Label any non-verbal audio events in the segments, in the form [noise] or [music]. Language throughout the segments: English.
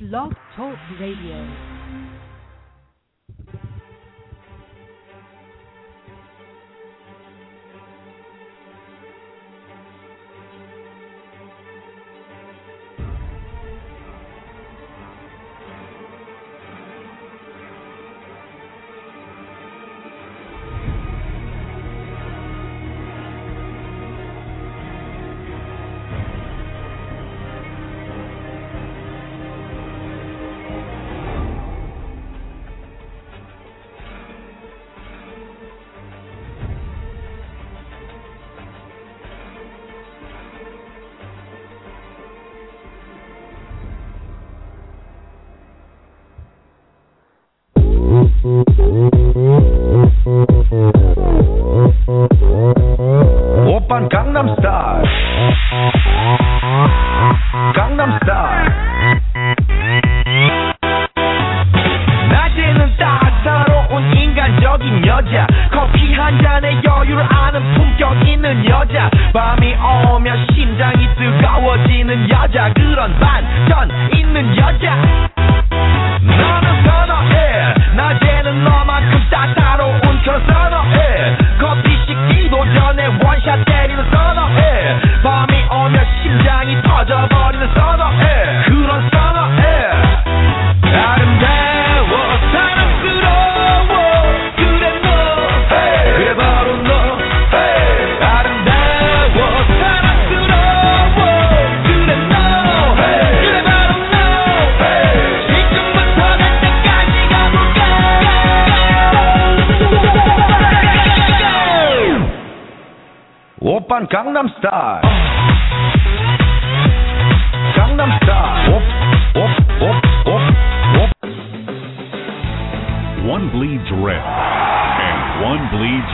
Blog Talk Radio.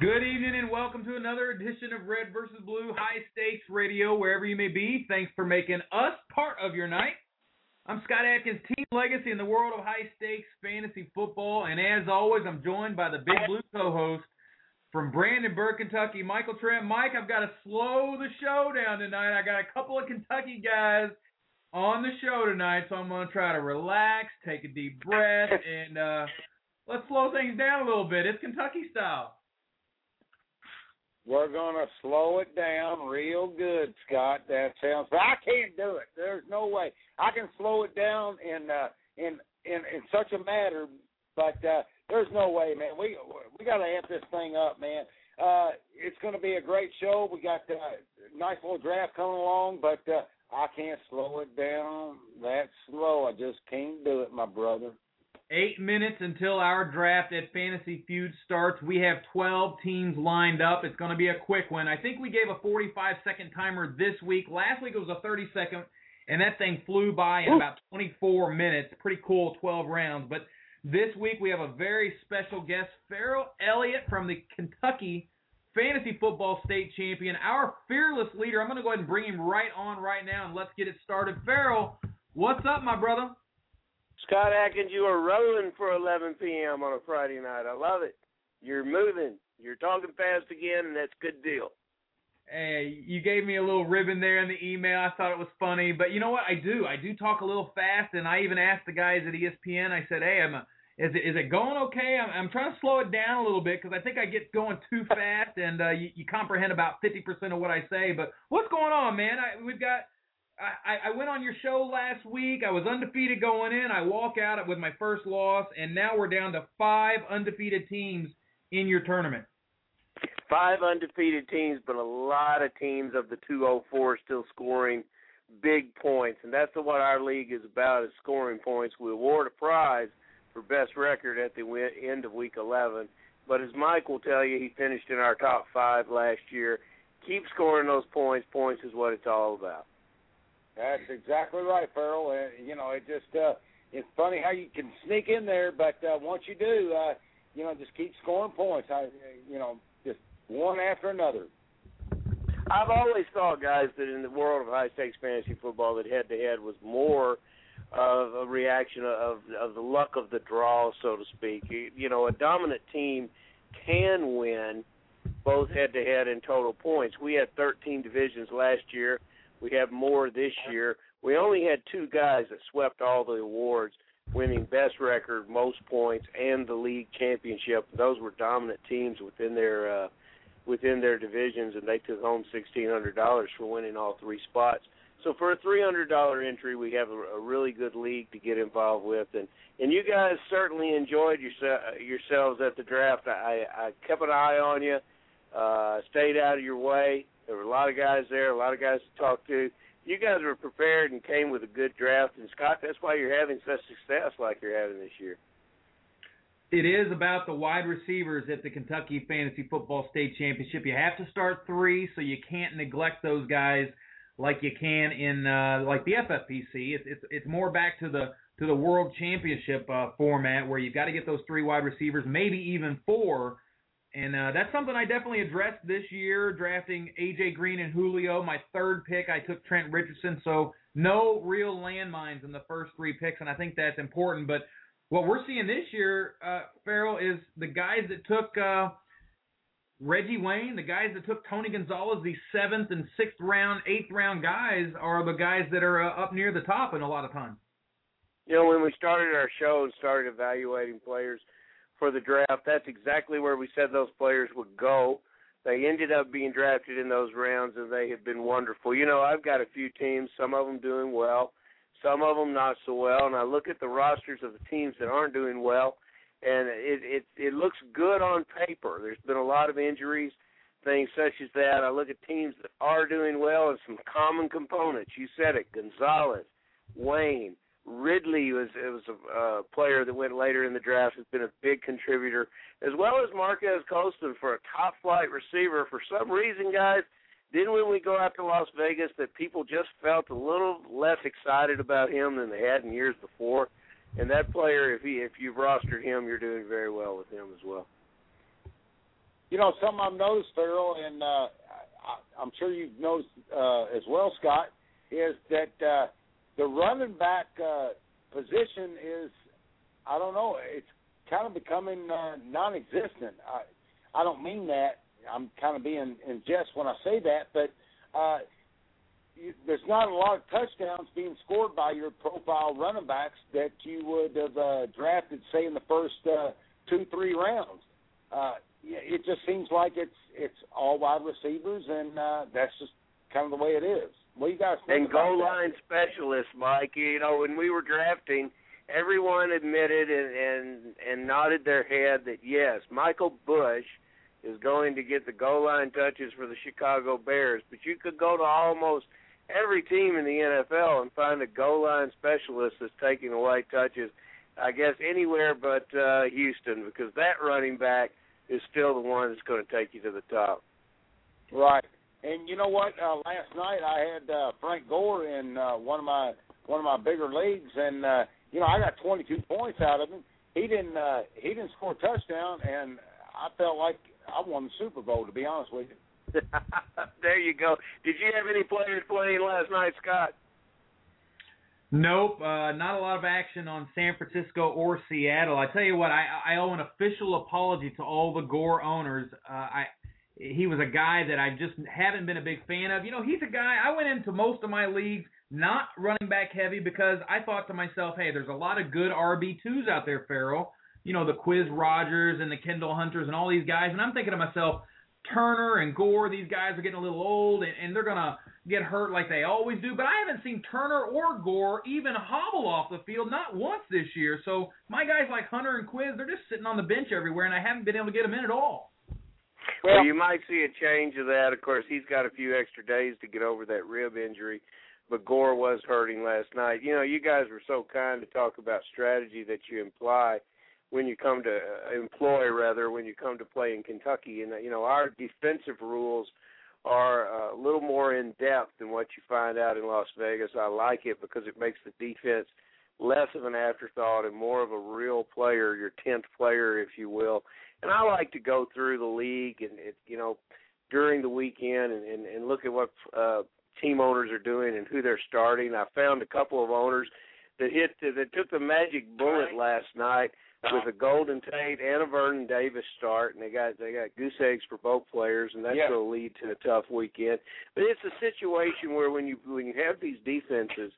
Good evening and welcome to another edition of Red versus Blue High Stakes Radio, wherever you may be. Thanks for making us part of your night. I'm Scott Atkins, Team Legacy in the world of high stakes fantasy football, and as always, I'm joined by the Big Blue co-host from Brandenburg, Kentucky, Michael Trent. Mike, I've got to slow the show down tonight. I got a couple of Kentucky guys on the show tonight, so I'm going to try to relax, take a deep breath, and uh, let's slow things down a little bit. It's Kentucky style. We're gonna slow it down real good, Scott. That sounds. I can't do it. There's no way I can slow it down in uh, in in in such a matter. But uh, there's no way, man. We we got to amp this thing up, man. Uh, it's going to be a great show. We got uh, nice little draft coming along, but uh, I can't slow it down that slow. I just can't do it, my brother. Eight minutes until our draft at Fantasy Feud starts. We have 12 teams lined up. It's going to be a quick one. I think we gave a 45 second timer this week. Last week it was a 30 second, and that thing flew by in about 24 minutes. Pretty cool, 12 rounds. But this week we have a very special guest, Ferrell Elliott from the Kentucky Fantasy Football State Champion, our fearless leader. I'm going to go ahead and bring him right on right now, and let's get it started. Ferrell, what's up, my brother? Scott Atkins, you are rolling for 11 p.m. on a Friday night. I love it. You're moving. You're talking fast again, and that's a good deal. Hey, you gave me a little ribbon there in the email. I thought it was funny, but you know what? I do. I do talk a little fast, and I even asked the guys at ESPN. I said, "Hey, I'm a, is it is it going okay? I'm I'm trying to slow it down a little bit because I think I get going too fast, and uh, you, you comprehend about 50% of what I say. But what's going on, man? I, we've got I, I went on your show last week. I was undefeated going in. I walk out with my first loss, and now we're down to five undefeated teams in your tournament. five undefeated teams, but a lot of teams of the 204 still scoring big points, and that's what our league is about: is scoring points. We award a prize for best record at the end of week 11. But as Mike will tell you, he finished in our top five last year. Keep scoring those points. Points is what it's all about. That's exactly right, Ferrell. And you know, it just uh, it's funny how you can sneak in there, but uh, once you do, uh, you know, just keep scoring points. I, you know, just one after another. I've always thought, guys, that in the world of high stakes fantasy football, that head to head was more of a reaction of of the luck of the draw, so to speak. You, you know, a dominant team can win both head to head and total points. We had 13 divisions last year. We have more this year. We only had two guys that swept all the awards, winning best record, most points, and the league championship. Those were dominant teams within their uh, within their divisions, and they took home sixteen hundred dollars for winning all three spots. So for a three hundred dollar entry, we have a, a really good league to get involved with, and and you guys certainly enjoyed yourse- yourselves at the draft. I, I kept an eye on you, uh, stayed out of your way. There were a lot of guys there, a lot of guys to talk to. You guys were prepared and came with a good draft, and Scott, that's why you're having such success like you're having this year. It is about the wide receivers at the Kentucky Fantasy Football State Championship. You have to start three, so you can't neglect those guys like you can in uh, like the FFPC. It's it's it's more back to the to the World Championship uh, format where you've got to get those three wide receivers, maybe even four. And uh, that's something I definitely addressed this year, drafting AJ Green and Julio. My third pick, I took Trent Richardson. So no real landmines in the first three picks, and I think that's important. But what we're seeing this year, uh, Ferrell, is the guys that took uh, Reggie Wayne, the guys that took Tony Gonzalez, the seventh and sixth round, eighth round guys, are the guys that are uh, up near the top in a lot of times. You know, when we started our show and started evaluating players for the draft, that's exactly where we said those players would go. They ended up being drafted in those rounds, and they have been wonderful. You know, I've got a few teams, some of them doing well some of them not so well. And I look at the rosters of the teams that aren't doing well, and it it it looks good on paper. There's been a lot of injuries, things such as that. I look at teams that are doing well and some common components. You said it: Gonzalez, Wayne, Ridley was it was a uh, player that went later in the draft. Has been a big contributor, as well as Marques Colston for a top flight receiver. For some reason, guys then when we go out to Las Vegas that people just felt a little less excited about him than they had in years before. And that player, if he if you've rostered him, you're doing very well with him as well. You know, something I've noticed, Ferrell, and uh, I, I'm sure you've noticed uh, as well, Scott, is that uh, the running back uh, position is, I don't know, it's kind of becoming uh, non-existent. I, I don't mean that I'm kind of being in jest when I say that, but uh, you, there's not a lot of touchdowns being scored by your profile running backs that you would have uh, drafted, say, in the first uh, two, three rounds. Uh, it just seems like it's it's all wide receivers, and uh, that's just kind of the way it is. What you guys think and goal line specialists, Mike. You know, when we were drafting, everyone admitted and and and nodded their head that yes, Michael Bush – is going to get the goal line touches for the Chicago Bears, but you could go to almost every team in the NFL and find a goal line specialist that's taking away touches. I guess anywhere but uh, Houston, because that running back is still the one that's going to take you to the top. Right. And you know what? Uh, last night I had uh, Frank Gore in uh, one of my one of my bigger leagues, and uh, you know I got 22 points out of him. He didn't uh, he didn't score a touchdown, and I felt like I won the Super Bowl, to be honest with you. [laughs] there you go. Did you have any players playing last night, Scott? Nope, uh, not a lot of action on San Francisco or Seattle. I tell you what, I, I owe an official apology to all the Gore owners. Uh, I he was a guy that I just haven't been a big fan of. You know, he's a guy I went into most of my leagues not running back heavy because I thought to myself, hey, there's a lot of good RB twos out there, Ferrell you know, the Quizz Rodgers and the Kendall Hunters and all these guys. And I'm thinking to myself, Turner and Gore, these guys are getting a little old and, and they're going to get hurt like they always do. But I haven't seen Turner or Gore even hobble off the field, not once this year. So my guys like Hunter and Quiz, they're just sitting on the bench everywhere, and I haven't been able to get them in at all. Well, you might see a change of that. Of course, he's got a few extra days to get over that rib injury, but Gore was hurting last night. You know, you guys were so kind to talk about strategy that you imply when you come to uh, employ rather when you come to play in Kentucky. And uh, you know, our defensive rules are uh, a little more in depth than what you find out in Las Vegas. I like it because it makes the defense less of an afterthought and more of a real player, your tenth player, if you will. And I like to go through the league and it, you know during the weekend and, and, and look at what uh, team owners are doing and who they're starting. I found a couple of owners that hit that took the magic bullet last night with a Golden Tate and a Vernon Davis start, and they got they got goose eggs for both players, and that's Yeah. going to lead to a tough weekend. But it's a situation where when you when you have these defenses,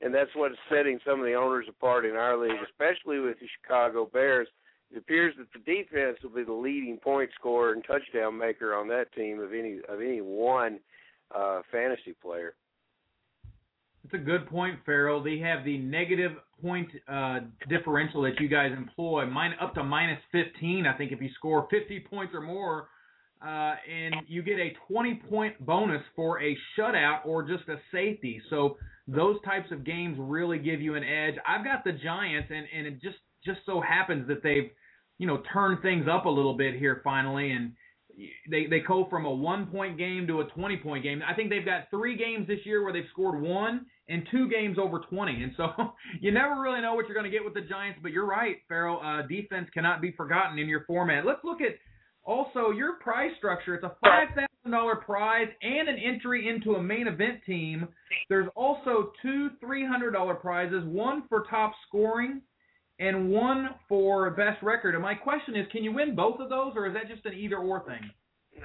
and that's what's setting some of the owners apart in our league, especially with the Chicago Bears. It appears that the defense will be the leading point scorer and touchdown maker on that team of any of any one uh, fantasy player. That's a good point, Ferrell. They have the negative point uh, differential that you guys employ, mine up to minus 15. I think if you score 50 points or more, uh, and you get a 20 point bonus for a shutout or just a safety. So those types of games really give you an edge. I've got the Giants, and and it just just so happens that they've you know turn things up a little bit here finally, and they they go from a one point game to a 20 point game. I think they've got three games this year where they've scored one and two games over 20. And so [laughs] you never really know what you're going to get with the Giants. But you're right, Ferrell. Uh, defense cannot be forgotten in your format. Let's look at also your prize structure. It's a five thousand dollar prize and an entry into a main event team. There's also two three hundred dollar prizes, one for top scoring and one for best record. And my question is, can you win both of those, or is that just an either or thing?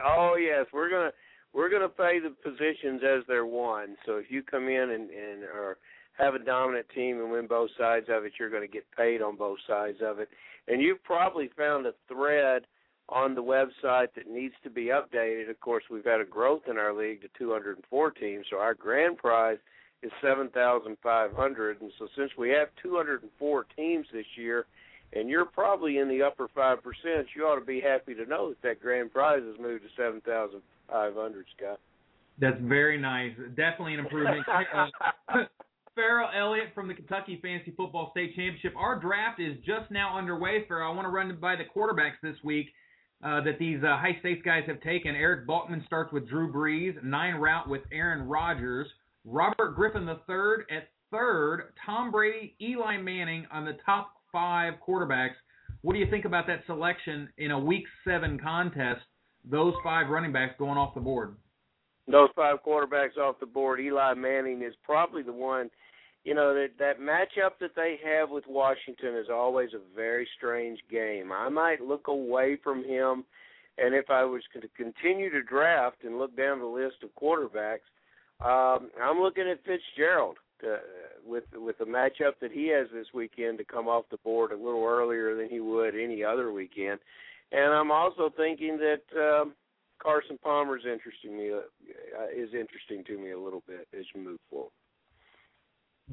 Oh yes, we're gonna we're gonna pay the positions as they're won. So if you come in and and or have a dominant team and win both sides of it, you're going to get paid on both sides of it. And you've probably found a thread on the website that needs to be updated. Of course, we've had a growth in our league to 204 teams, so our grand prize is 7,500. And so since we have 204 teams this year, and you're probably in the upper five percent, you ought to be happy to know that that grand prize has moved to 7,500, Scott. That's very nice. Definitely an improvement. Uh, [laughs] [laughs] Ferrell Elliott from the Kentucky Fantasy Football State Championship. Our draft is just now underway, Ferrell. I want to run by the quarterbacks this week uh, that these uh, high stakes guys have taken. Eric Balkman starts with Drew Brees, nine route with Aaron Rodgers, Robert Griffin III at third, Tom Brady, Eli Manning on the top five quarterbacks. What do you think about that selection in a Week Seven contest? Those five running backs going off the board. Those five quarterbacks off the board, Eli Manning is probably the one. You know that that matchup that they have with Washington is always a very strange game. I might look away from him, and if I was to continue to draft and look down the list of quarterbacks, um, I'm looking at Fitzgerald uh, with with the matchup that he has this weekend to come off the board a little earlier than he would any other weekend. And I'm also thinking that um, Carson Palmer is interesting me uh, is interesting to me a little bit as you move forward.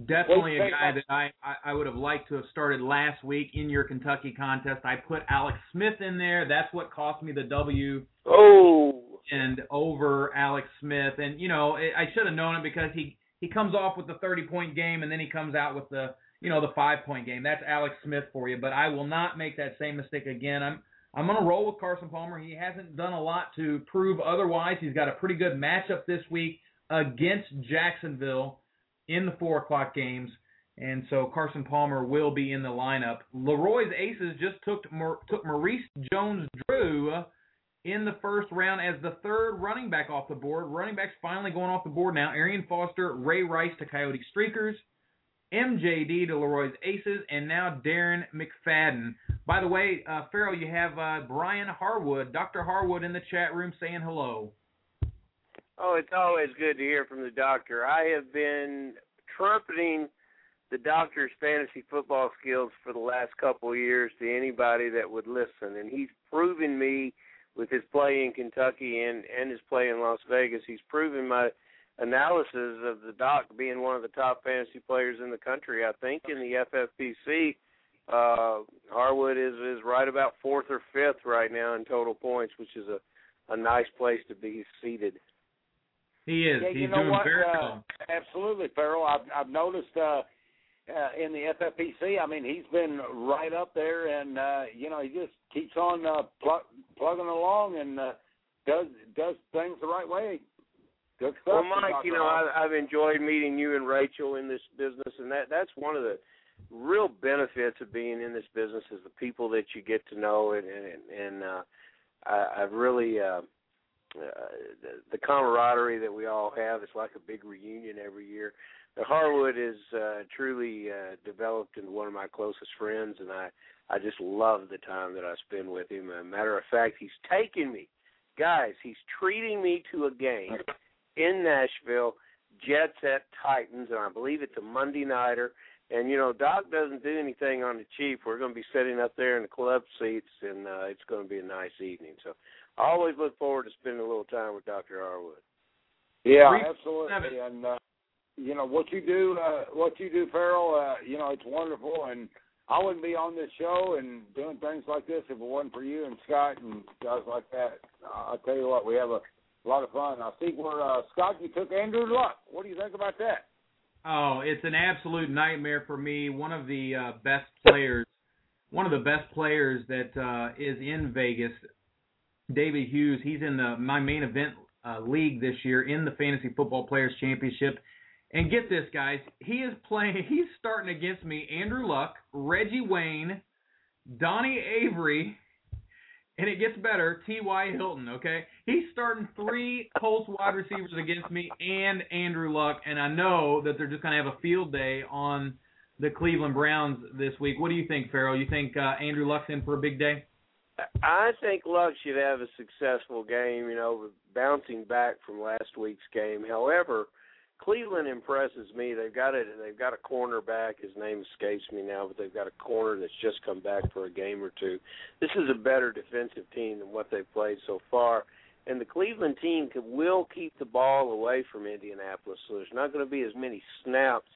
Definitely a guy that I, I I would have liked to have started last week in your Kentucky contest. I put Alex Smith in there. That's what cost me the W Oh, and over Alex Smith. And you know I should have known it because he he comes off with the 30 point game and then he comes out with the you know the five point game. That's Alex Smith for you. But I will not make that same mistake again. I'm I'm going to roll with Carson Palmer. He hasn't done a lot to prove otherwise. He's got a pretty good matchup this week against Jacksonville in the four o'clock games, and so Carson Palmer will be in the lineup. Leroy's Aces just took took Maurice Jones-Drew in the first round as the third running back off the board. Running backs finally going off the board now. Arian Foster, Ray Rice to Coyote Streakers, MJD to Leroy's Aces, and now Darren McFadden. By the way, uh, Ferrell, you have uh, Brian Harwood, Dr. Harwood, in the chat room saying hello. Oh, it's always good to hear from the doctor. I have been trumpeting the doctor's fantasy football skills for the last couple of years to anybody that would listen, and he's proven me with his play in Kentucky and and his play in Las Vegas. He's proven my analysis of the doc being one of the top fantasy players in the country. I think in the FFPC, uh, Harwood is is right about fourth or fifth right now in total points, which is a a nice place to be seated. He is. Yeah, He's you know doing what? very uh, well. Absolutely, Farrell. I've I've noticed uh, uh, in the FFPC. I mean, he's been right up there, and uh, you know, he just keeps on uh, plug, plugging along and uh, does does things the right way. Good stuff. Well, Mike, you know. I, I've enjoyed meeting you and Rachel in this business, and that that's one of the real benefits of being in this business is the people that you get to know, and and and uh, I, I've really uh, uh, the, the camaraderie that we all have. It's like a big reunion every year. Harwood is uh, truly uh, developed into one of my closest friends, and I I just love the time that I spend with him. As a matter of fact, he's taking me, guys. He's treating me to a game in Nashville, Jets at Titans, and I believe it's a Monday nighter. And you know, Doc doesn't do anything on the cheap. We're going to be sitting up there in the club seats, and uh, it's going to be a nice evening. So, I always look forward to spending a little time with Doctor Harwood. Yeah, absolutely. And uh, you know what you do, uh, what you do, Ferrell. Uh, you know it's wonderful, and I wouldn't be on this show and doing things like this if it wasn't for you and Scott and guys like that. Uh, I tell you what, we have a lot of fun. I see where uh, Scott, you took Andrew Luck. What do you think about that? Oh, it's an absolute nightmare for me. One of the uh, best players, one of the best players that uh, is in Vegas, David Hughes. He's in the my main event uh, league this year in the Fantasy Football Players Championship. And get this, guys, he is playing. [laughs] He's starting against me. Andrew Luck, Reggie Wayne, Donnie Avery, and it gets better. T.Y. Hilton. Okay, he's starting three Colts wide receivers against me and Andrew Luck, and I know that they're just going to have a field day on the Cleveland Browns this week. What do you think, Ferrell? You think uh, Andrew Luck's in for a big day? I think Luck should have a successful game, you know, bouncing back from last week's game. However, Cleveland impresses me. They've got a they've got a cornerback. His name escapes me now, but they've got a corner that's just come back for a game or two. This is a better defensive team than what they've played so far. And the Cleveland team can, will keep the ball away from Indianapolis, so there's not going to be as many snaps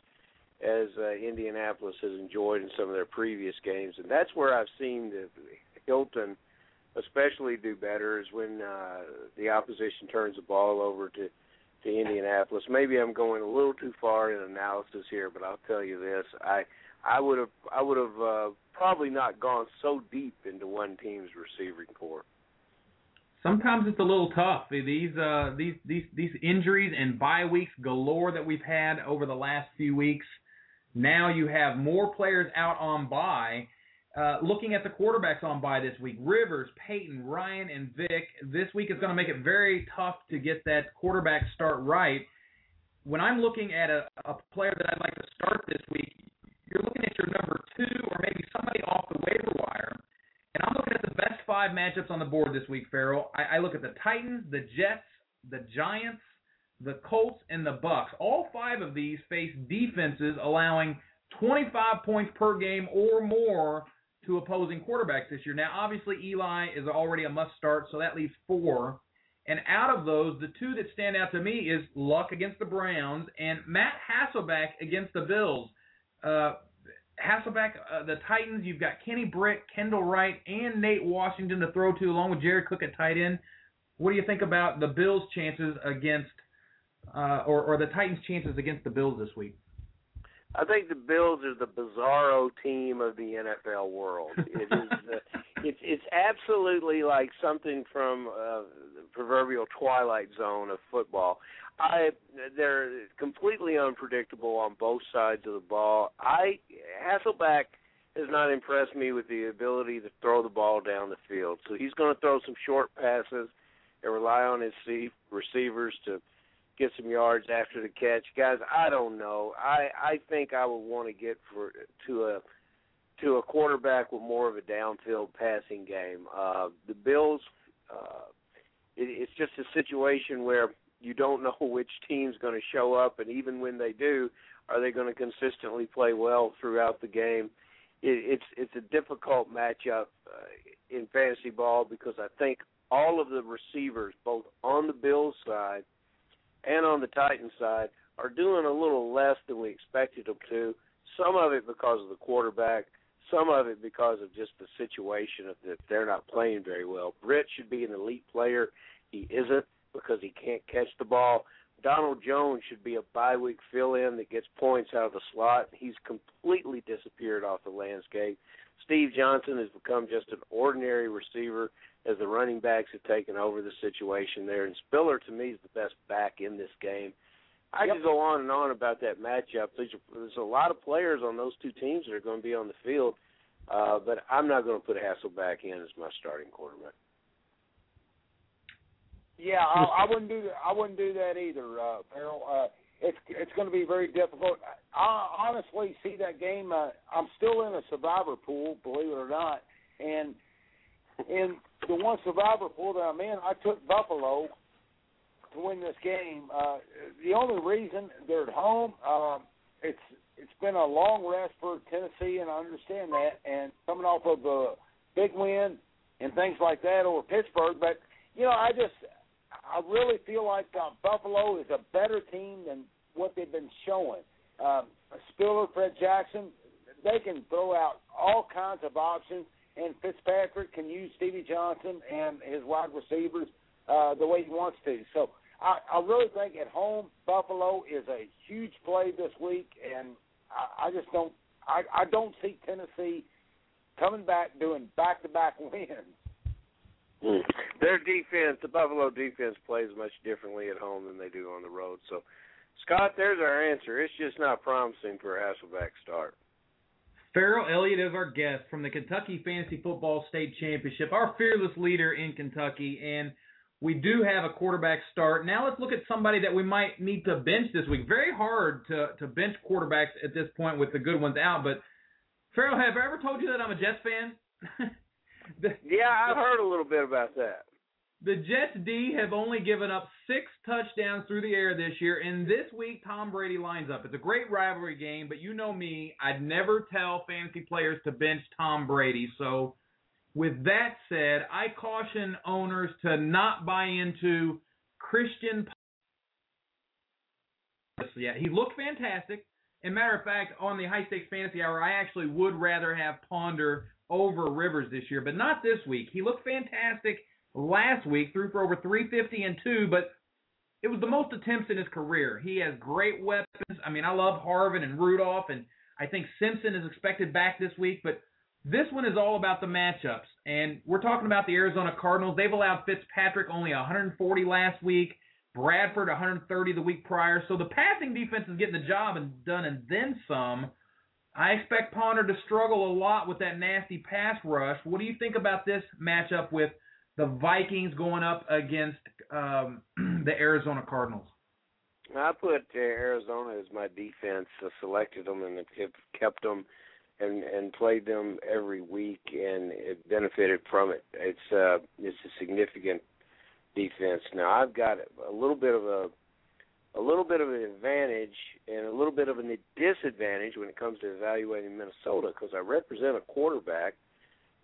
as uh, Indianapolis has enjoyed in some of their previous games. And that's where I've seen the Hilton especially do better is when uh, the opposition turns the ball over to to Indianapolis. Maybe I'm going a little too far in analysis here, but I'll tell you this: I I would have I would have uh, probably not gone so deep into one team's receiving core. Sometimes it's a little tough. These uh these these these injuries and bye weeks galore that we've had over the last few weeks. Now you have more players out on bye. Uh, looking at the quarterbacks on by this week, Rivers, Peyton, Ryan, and Vick. This week is going to make it very tough to get that quarterback start right. When I'm looking at a, a player that I'd like to start this week, you're looking at your number two or maybe somebody off the waiver wire. And I'm looking at the best five matchups on the board this week, Ferrell. I, I look at the Titans, the Jets, the Giants, the Colts, and the Bucs. All five of these face defenses allowing 25 points per game or more to opposing quarterbacks this year. Now, obviously, Eli is already a must start, so that leaves four. And out of those, the two that stand out to me is Luck against the Browns and Matt Hasselbeck against the Bills. Uh, Hasselbeck, uh, the Titans, you've got Kenny Britt, Kendall Wright, and Nate Washington to throw to, along with Jared Cook at tight end. What do you think about the Bills' chances against, uh, or, or the Titans' chances against the Bills this week? I think the Bills are the bizarro team of the NFL world. It is uh, [laughs] it's it's absolutely like something from uh, the proverbial twilight zone of football. I they're completely unpredictable on both sides of the ball. I Hasselbeck has not impressed me with the ability to throw the ball down the field. So he's going to throw some short passes and rely on his receivers to get some yards after the catch. Guys, I don't know. I I think I would want to get for to a to a quarterback with more of a downfield passing game. Uh the Bills uh it, it's just a situation where you don't know [laughs] which team's going to show up and even when they do, are they going to consistently play well throughout the game? It, it's it's a difficult matchup uh, in fantasy ball because I think all of the receivers both on the Bills side and on the Titans side are doing a little less than we expected them to. Some of it because of the quarterback, some of it because of just the situation of that they're not playing very well. Britt should be an elite player. He isn't because he can't catch the ball. Donald Jones should be a bye week fill in that gets points out of the slot. He's completely disappeared off the landscape. Steve Johnson has become just an ordinary receiver as the running backs have taken over the situation there. And Spiller, to me, is the best back in this game. I Yep. could go on and on about that matchup. There's, there's a lot of players on those two teams that are going to be on the field, uh, but I'm not going to put Hasselbeck in as my starting quarterback. Yeah, I, [laughs] I wouldn't do that. I wouldn't do that either, uh, Ferrell. Uh, it's it's going to be very difficult. I honestly see that game. Uh, I'm still in a survivor pool, believe it or not, and in the one survivor pool that I'm in, I took Buffalo to win this game. Uh, the only reason they're at home, um, it's it's been a long rest for Tennessee, and I understand that, and coming off of a big win and things like that over Pittsburgh. But you know, I just I really feel like uh, Buffalo is a better team than what they've been showing. Um, Spiller, Fred Jackson, they can throw out all kinds of options, and Fitzpatrick can use Stevie Johnson and his wide receivers uh, the way he wants to. So I, I really think at home Buffalo is a huge play this week, and I, I just don't I, I don't see Tennessee coming back doing back to back wins. Mm. Their defense, the Buffalo defense, plays much differently at home than they do on the road. So, Scott, there's our answer. It's just not promising for a Hasselbeck start. Ferrell Elliott is our guest from the Kentucky Fantasy Football State Championship, our fearless leader in Kentucky, and we do have a quarterback start. Now let's look at somebody that we might need to bench this week. Very hard to to bench quarterbacks at this point with the good ones out, but Ferrell, have I ever told you that I'm a Jets fan? [laughs] the, Yeah, I've heard a little bit about that. the Jets D have only given up six touchdowns through the air this year, and this week Tom Brady lines up. It's a great rivalry game, but you know me, I'd never tell fantasy players to bench Tom Brady. So, with that said, I caution owners to not buy into Christian. Yeah, he looked fantastic. And matter of fact, on the high stakes fantasy hour, I actually would rather have Ponder over Rivers this year, but not this week. He looked fantastic last week, threw for over 350 and two, but it was the most attempts in his career. He has great weapons. I mean, I love Harvin and Rudolph, and I think Simpson is expected back this week, but this one is all about the matchups. And we're talking about the Arizona Cardinals. They've allowed Fitzpatrick only 140 last week, Bradford 130 the week prior. So the passing defense is getting the job and done and then some. I expect Ponder to struggle a lot with that nasty pass rush. What do you think about this matchup with the Vikings going up against um, [clears throat] the Arizona Cardinals? I put uh, Arizona as my defense. I selected them and kept them and and played them every week and it benefited from it. It's uh it's a significant defense. Now I've got a little bit of a a little bit of an advantage and a little bit of a disadvantage when it comes to evaluating Minnesota because I represent a quarterback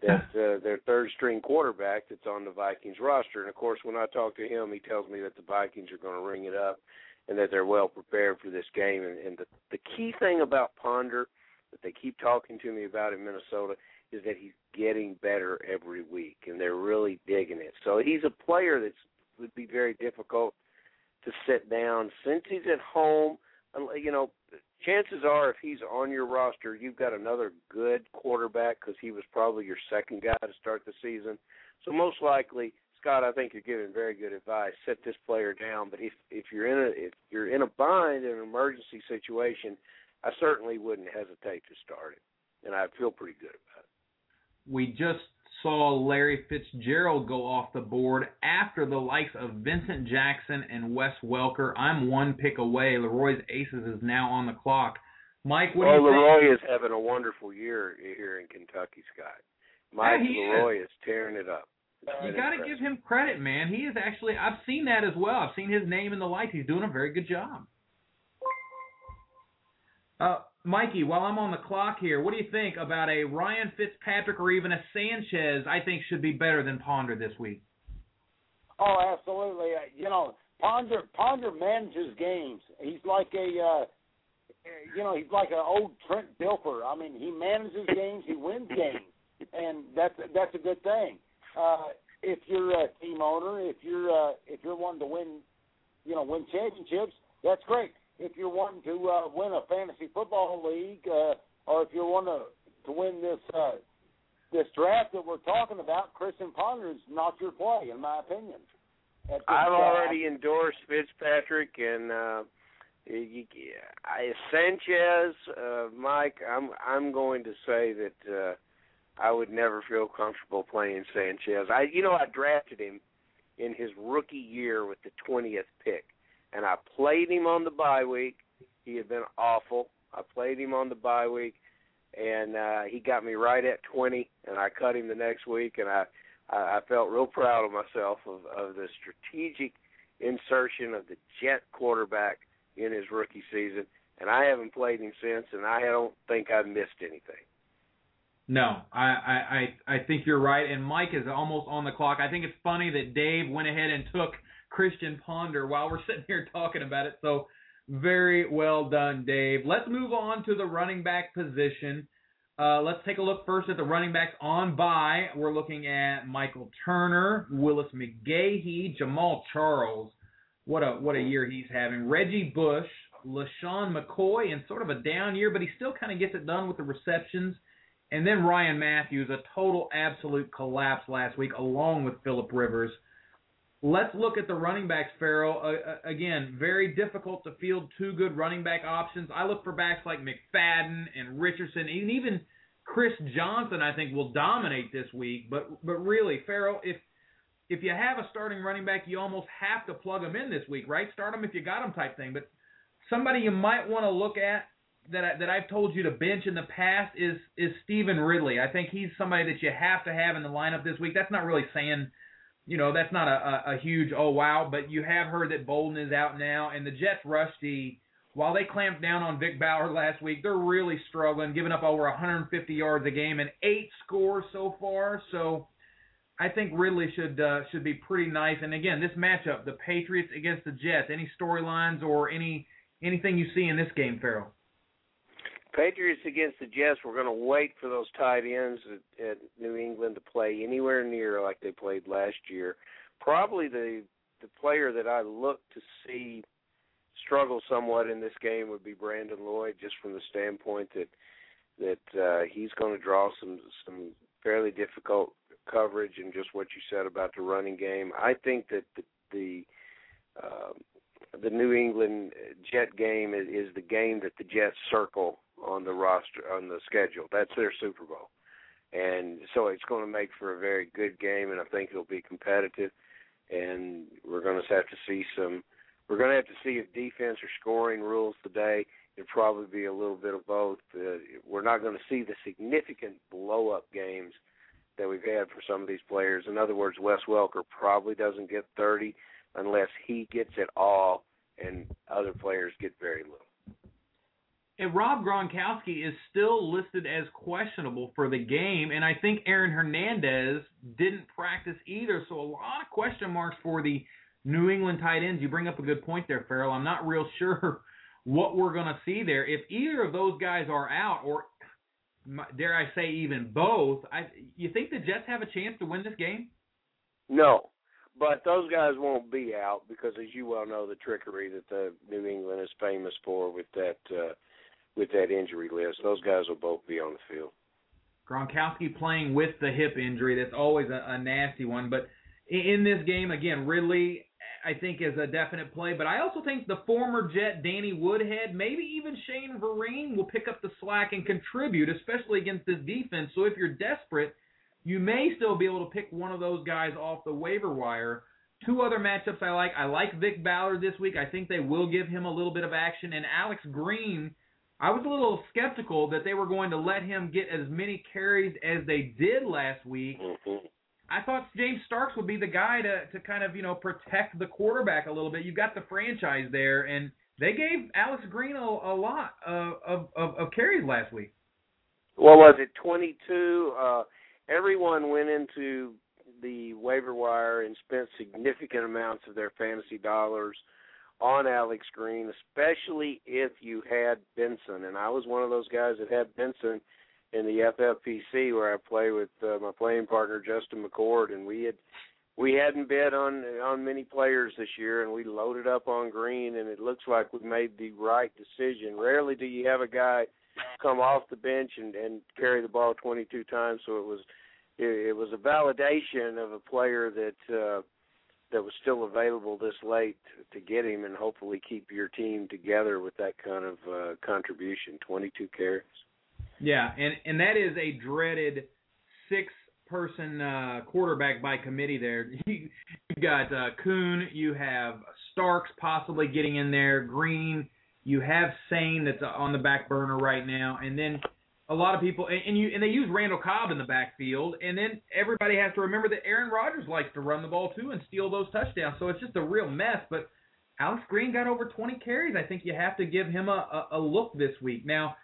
that's uh, their third string quarterback that's on the Vikings roster. And of course, when I talk to him, he tells me that the Vikings are going to ring it up and that they're well prepared for this game. And, and the the key thing about Ponder that they keep talking to me about in Minnesota is that he's getting better every week, and they're really digging it. So he's a player that's would be very difficult to sit down since he's at home. Uh, you know, chances are if he's on your roster, you've got another good quarterback because he was probably your second guy to start the season. So most likely, Scott, I think you're giving very good advice. Set this player down. But if if you're in a if you're in a bind in an emergency situation, I certainly wouldn't hesitate to start it, and I feel pretty good about it. We just saw Larry Fitzgerald go off the board after the likes of Vincent Jackson and Wes Welker. I'm one pick away. Leroy's Aces is now on the clock. Mike, what well, do you Leroy think? is having a wonderful year here in Kentucky, Scott. Mike Yeah, he is. Leroy is. tearing it up. You got to give him credit, man. He is actually. I've seen that as well. I've seen his name in the lights. He's doing a very good job. Uh, Mikey, while I'm on the clock here, what do you think about a Ryan Fitzpatrick or even a Sanchez? I think should be better than Ponder this week. Oh, absolutely. Uh, You know, Ponder Ponder manages games. He's like a uh you know, he's like an old Trent Dilfer. I mean, he manages games, he wins games, and that's that's a good thing. Uh, if you're a team owner, if you're uh, if you're wanting to win, you know, win championships, that's great. If you're wanting to uh, win a fantasy football league, uh, or if you're wanting to, to win this uh, this draft that we're talking about, Christian Ponder is not your play, in my opinion. I've draft. already endorsed Fitzpatrick and uh I, Sanchez, uh, Mike. I'm I'm going to say that uh, I would never feel comfortable playing Sanchez. I you know I drafted him in his rookie year with the twentieth pick, and I played him on the bye week. He had been awful. I played him on the bye week, and uh, he got me right at twenty, and I cut him the next week, and I I, felt real proud of myself of, of the strategic insertion of the Jet quarterback in his rookie season, and I haven't played him since, and I don't think I've missed anything. No, I, I I think you're right, and Mike is almost on the clock. I think it's funny that Dave went ahead and took Christian Ponder while we're [laughs] sitting here talking about it. So very well done, Dave. Let's move on to the running back position. Uh, let's take a look first at the running backs on by. We're looking at Michael Turner, Willis McGahee, Jamaal Charles. What a what a year he's having. Reggie Bush, LeSean McCoy, and sort of a down year, but he still kind of gets it done with the receptions. And then Ryan Mathews, a total absolute collapse last week, along with Philip Rivers. Let's look at the running backs, Ferrell. Uh, again, very difficult to field two good running back options. I look for backs like McFadden and Richardson, and even Chris Johnson. I think will dominate this week. But but really, Ferrell, if if you have a starting running back, you almost have to plug them in this week, right? Start them if you got them, type thing. But somebody you might want to look at that I, that I've told you to bench in the past is is Stevan Ridley. I think he's somebody that you have to have in the lineup this week. That's not really saying, you know, that's not a, a, a huge oh wow, but you have heard that Bolden is out now, and the Jets rusty. While they clamped down on Vick Ballard last week, they're really struggling, giving up over 150 yards a game and eight scores so far. So I think Ridley should uh, should be pretty nice. And again, this matchup, the Patriots against the Jets. Any storylines or any anything you see in this game, Ferrell? Patriots against the Jets. We're going to wait for those tight ends at, at New England to play anywhere near like they played last year. Probably the the player that I look to see struggle somewhat in this game would be Brandon Lloyd, just from the standpoint that that uh, he's going to draw some some fairly difficult coverage and just what you said about the running game. I think that the the uh, the New England Jet game is, is the game that the Jets circle on the roster on the schedule. That's their Super Bowl, and so it's going to make for a very good game, and I think it'll be competitive. And we're going to have to see some. We're going to have to see if defense or scoring rules today. It'll probably be a little bit of both. Uh, we're not going to see the significant blow up games that we've had for some of these players. In other words, Wes Welker probably doesn't get 30 unless he gets it all and other players get very little. And Rob Gronkowski is still listed as questionable for the game, and I think Aaron Hernandez didn't practice either. So a lot of question marks for the New England tight ends. You bring up a good point there, Ferrell. I'm not real [laughs] sure what we're going to see there. If either of those guys are out, or dare I say even both, I you think the Jets have a chance to win this game? No, but those guys won't be out because, as you well know, the trickery that the New England is famous for with that uh, with that injury list. Those guys will both be on the field. Gronkowski playing with the hip injury. That's always a, a nasty one. But in this game, again, Ridley, I think, is a definite play. But I also think the former Jet Danny Woodhead, maybe even Shane Vereen, will pick up the slack and contribute, especially against this defense. So if you're desperate, you may still be able to pick one of those guys off the waiver wire. Two other matchups I like. I like Vick Ballard this week. I think they will give him a little bit of action. And Alex Green, I was a little skeptical that they were going to let him get as many carries as they did last week. Mm-hmm. I thought James Starks would be the guy to to kind of you know protect the quarterback a little bit. You've got the franchise there, and they gave Alex Green a, a lot of, of of carries last week. What was it? Twenty two. Uh, everyone went into the waiver wire and spent significant amounts of their fantasy dollars on Alex Green, especially if you had Benson. And I was one of those guys that had Benson in the FFPC where I play with uh, my playing partner Justin McCord, and we had we hadn't bet on on many players this year, and we loaded up on Green, and it looks like we made the right decision. Rarely do you have a guy come off the bench and and carry the ball 22 times, so it was it, it was a validation of a player that uh, that was still available this late to, get him, and hopefully keep your team together with that kind of uh, contribution. 22 carries. Yeah, and and that is a dreaded six person uh, quarterback by committee there. [laughs] You, you got uh, Kuhn, you have Starks possibly getting in there, Green, you have Saine that's on the back burner right now, and then a lot of people and, and you and they use Randall Cobb in the backfield, and then everybody has to remember that Aaron Rodgers likes to run the ball too and steal those touchdowns. So it's just a real mess. But Alex Green got over 20 carries. I think you have to give him a, a, a look this week. Now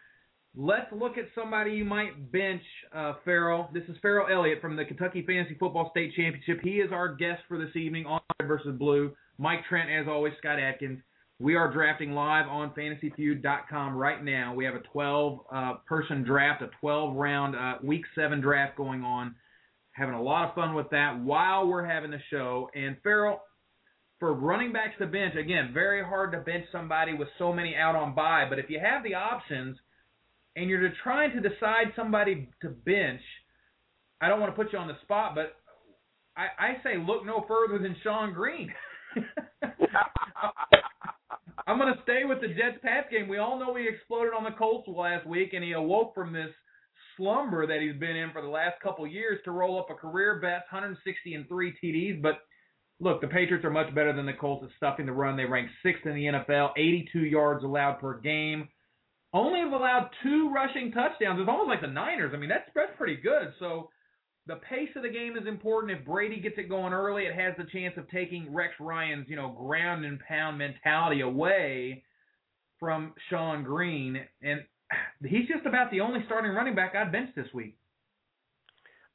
Let's look at somebody you might bench, uh, Ferrell. This is Ferrell Elliott from the Kentucky Fantasy Football State Championship. He is our guest for this evening on Red versus Blue. Mike Trent, as always, Scott Atkins. We are drafting live on FantasyFeud.com right now. We have a 12 uh, person draft, a 12 round uh, Week 7 draft going on. Having a lot of fun with that while we're having the show. And Ferrell, for running backs to bench, again, very hard to bench somebody with so many out on bye. But if you have the options – and you're trying to decide somebody to bench, I don't want to put you on the spot, but I, I say look no further than Shonn Greene. [laughs] [laughs] I'm going to stay with the Jets Pats game. We all know he exploded on the Colts last week, and he awoke from this slumber that he's been in for the last couple years to roll up a career best 160 and three TDs. But look, the Patriots are much better than the Colts at stuffing the run. They rank sixth in the NFL, 82 yards allowed per game only have allowed two rushing touchdowns. It's almost like the Niners. I mean, that spread's pretty good. So the pace of the game is important. If Brady gets it going early, it has the chance of taking Rex Ryan's, you know, ground and pound mentality away from Shonn Greene. And [sighs] he's just about the only starting running back I'd bench this week.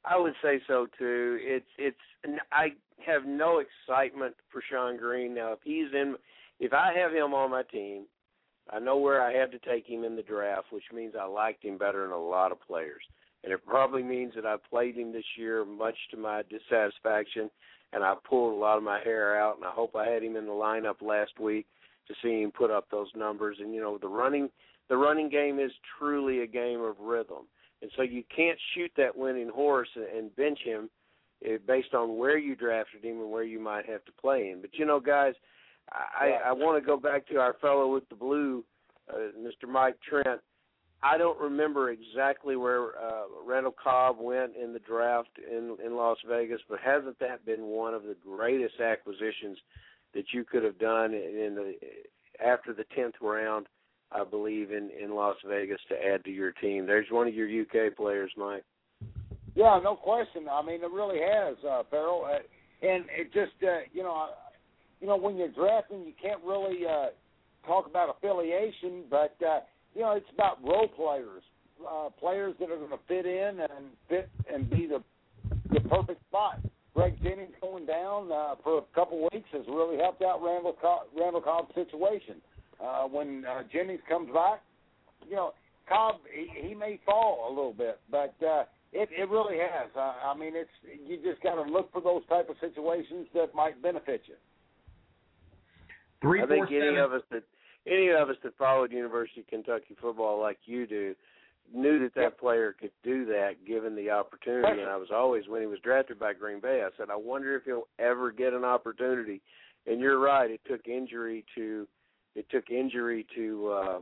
I would say so too. It's it's I have no excitement for Shonn Greene now. If he's in, if I have him on my team, I know where I had to take him in the draft, which means I liked him better than a lot of players. And it probably means that I played him this year much to my dissatisfaction, and I pulled a lot of my hair out. And I hope I had him in the lineup last week to see him put up those numbers. And you know, the running the running game is truly a game of rhythm, and so you can't shoot that winning horse and bench him eh, based on where you drafted him and where you might have to play him. But you know, guys I, I want to go back to our fellow with the blue, uh, Mr. Mike Trent. I don't remember exactly where uh, Randall Cobb went in the draft in in Las Vegas, but hasn't that been one of the greatest acquisitions that you could have done in the after the tenth round? I believe in in Las Vegas to add to your team. There's one of your UK players, Mike. Yeah, no question. I mean, it really has, uh, Ferrell, uh, and it just uh, you know you know, when you're drafting, you can't really uh, talk about affiliation, but uh, you know, it's about role players, uh, players that are going to fit in and fit and be the the perfect spot. Greg Jennings going down uh, for a couple weeks has really helped out Randall Cobb, Randall Cobb's situation. Uh, when uh, Jennings comes back, you know, Cobb he, he may fall a little bit, but uh, it it really has. Uh, I mean, it's you just got to look for those type of situations that might benefit you. Three, I think four, any seven. of us that any of us that followed University of Kentucky football like you do knew that that Yep. player could do that given the opportunity. And I was always when he was drafted by Green Bay, I said, I wonder if he'll ever get an opportunity. And you're right, it took injury to it took injury to uh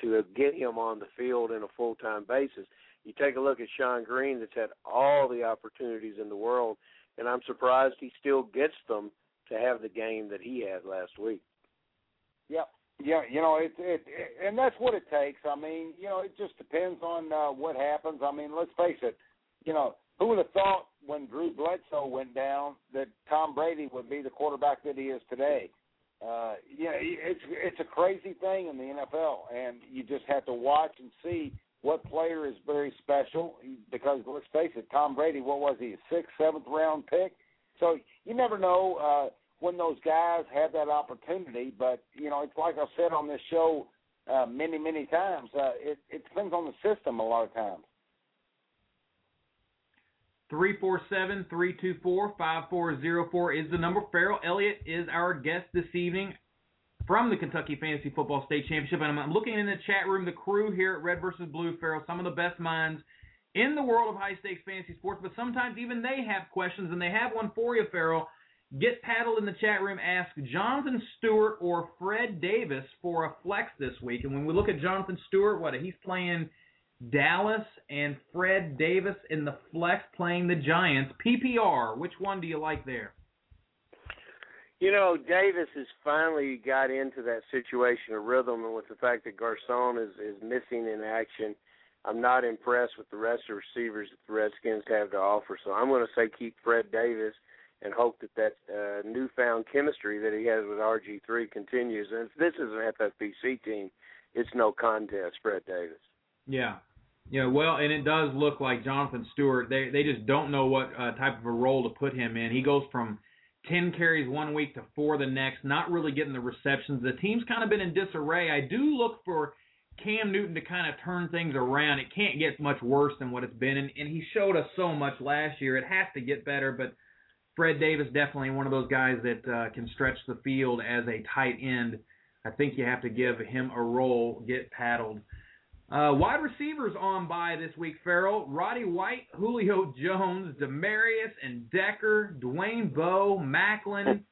to get him on the field in a full time basis. You take a look at Shonn Greene that's had all the opportunities in the world and I'm surprised he still gets them to have the game that he had last week. Yeah, yeah, you know, it, it, it and that's what it takes. I mean, you know, it just depends on uh, what happens. I mean, let's face it. You know, who would have thought when Drew Bledsoe went down that Tom Brady would be the quarterback that he is today? Uh, yeah, it's it's a crazy thing in the NFL, and you just have to watch and see what player is very special. Because let's face it, Tom Brady, what was he, a sixth, seventh round pick? So you never know. Uh, when those guys have that opportunity. But you know, it's like I've said on this show uh, many, many times. Uh, it, it depends on the system a lot of times. Three four seven three two four five four zero four is the number. Ferrell Elliott is our guest this evening from the Kentucky Fantasy Football State Championship. And I'm looking in the chat room, the crew here at Red versus Blue, Ferrell, some of the best minds in the world of high stakes fantasy sports, but sometimes even they have questions, and they have one for you, Ferrell. Get paddled in the chat room. Ask Jonathan Stewart or Fred Davis for a flex this week. And when we look at Jonathan Stewart, what he's playing Dallas and Fred Davis in the flex playing the Giants. PPR, which one do you like there? You know, Davis has finally got into that situation of rhythm, and with the fact that Garcon is is missing in action, I'm not impressed with the rest of the receivers that the Redskins have to offer. So I'm going to say keep Fred Davis and hope that that uh, newfound chemistry that he has with RG3 continues. And if this is an FFPC team, it's no contest, Fred Davis. Yeah. Yeah, well, and it does look like Jonathan Stewart. They they just don't know what uh, type of a role to put him in. He goes from 10 carries one week to four the next, not really getting the receptions. The team's kind of been in disarray. I do look for Cam Newton to kind of turn things around. It can't get much worse than what it's been, and, and he showed us so much last year. It has to get better, but Fred Davis definitely one of those guys that uh, can stretch the field as a tight end. I think you have to give him a role, get paddled. Uh, wide receivers on by this week, Ferrell. Roddy White, Julio Jones, Demaryius and Decker, Dwayne Bowe, Maclin,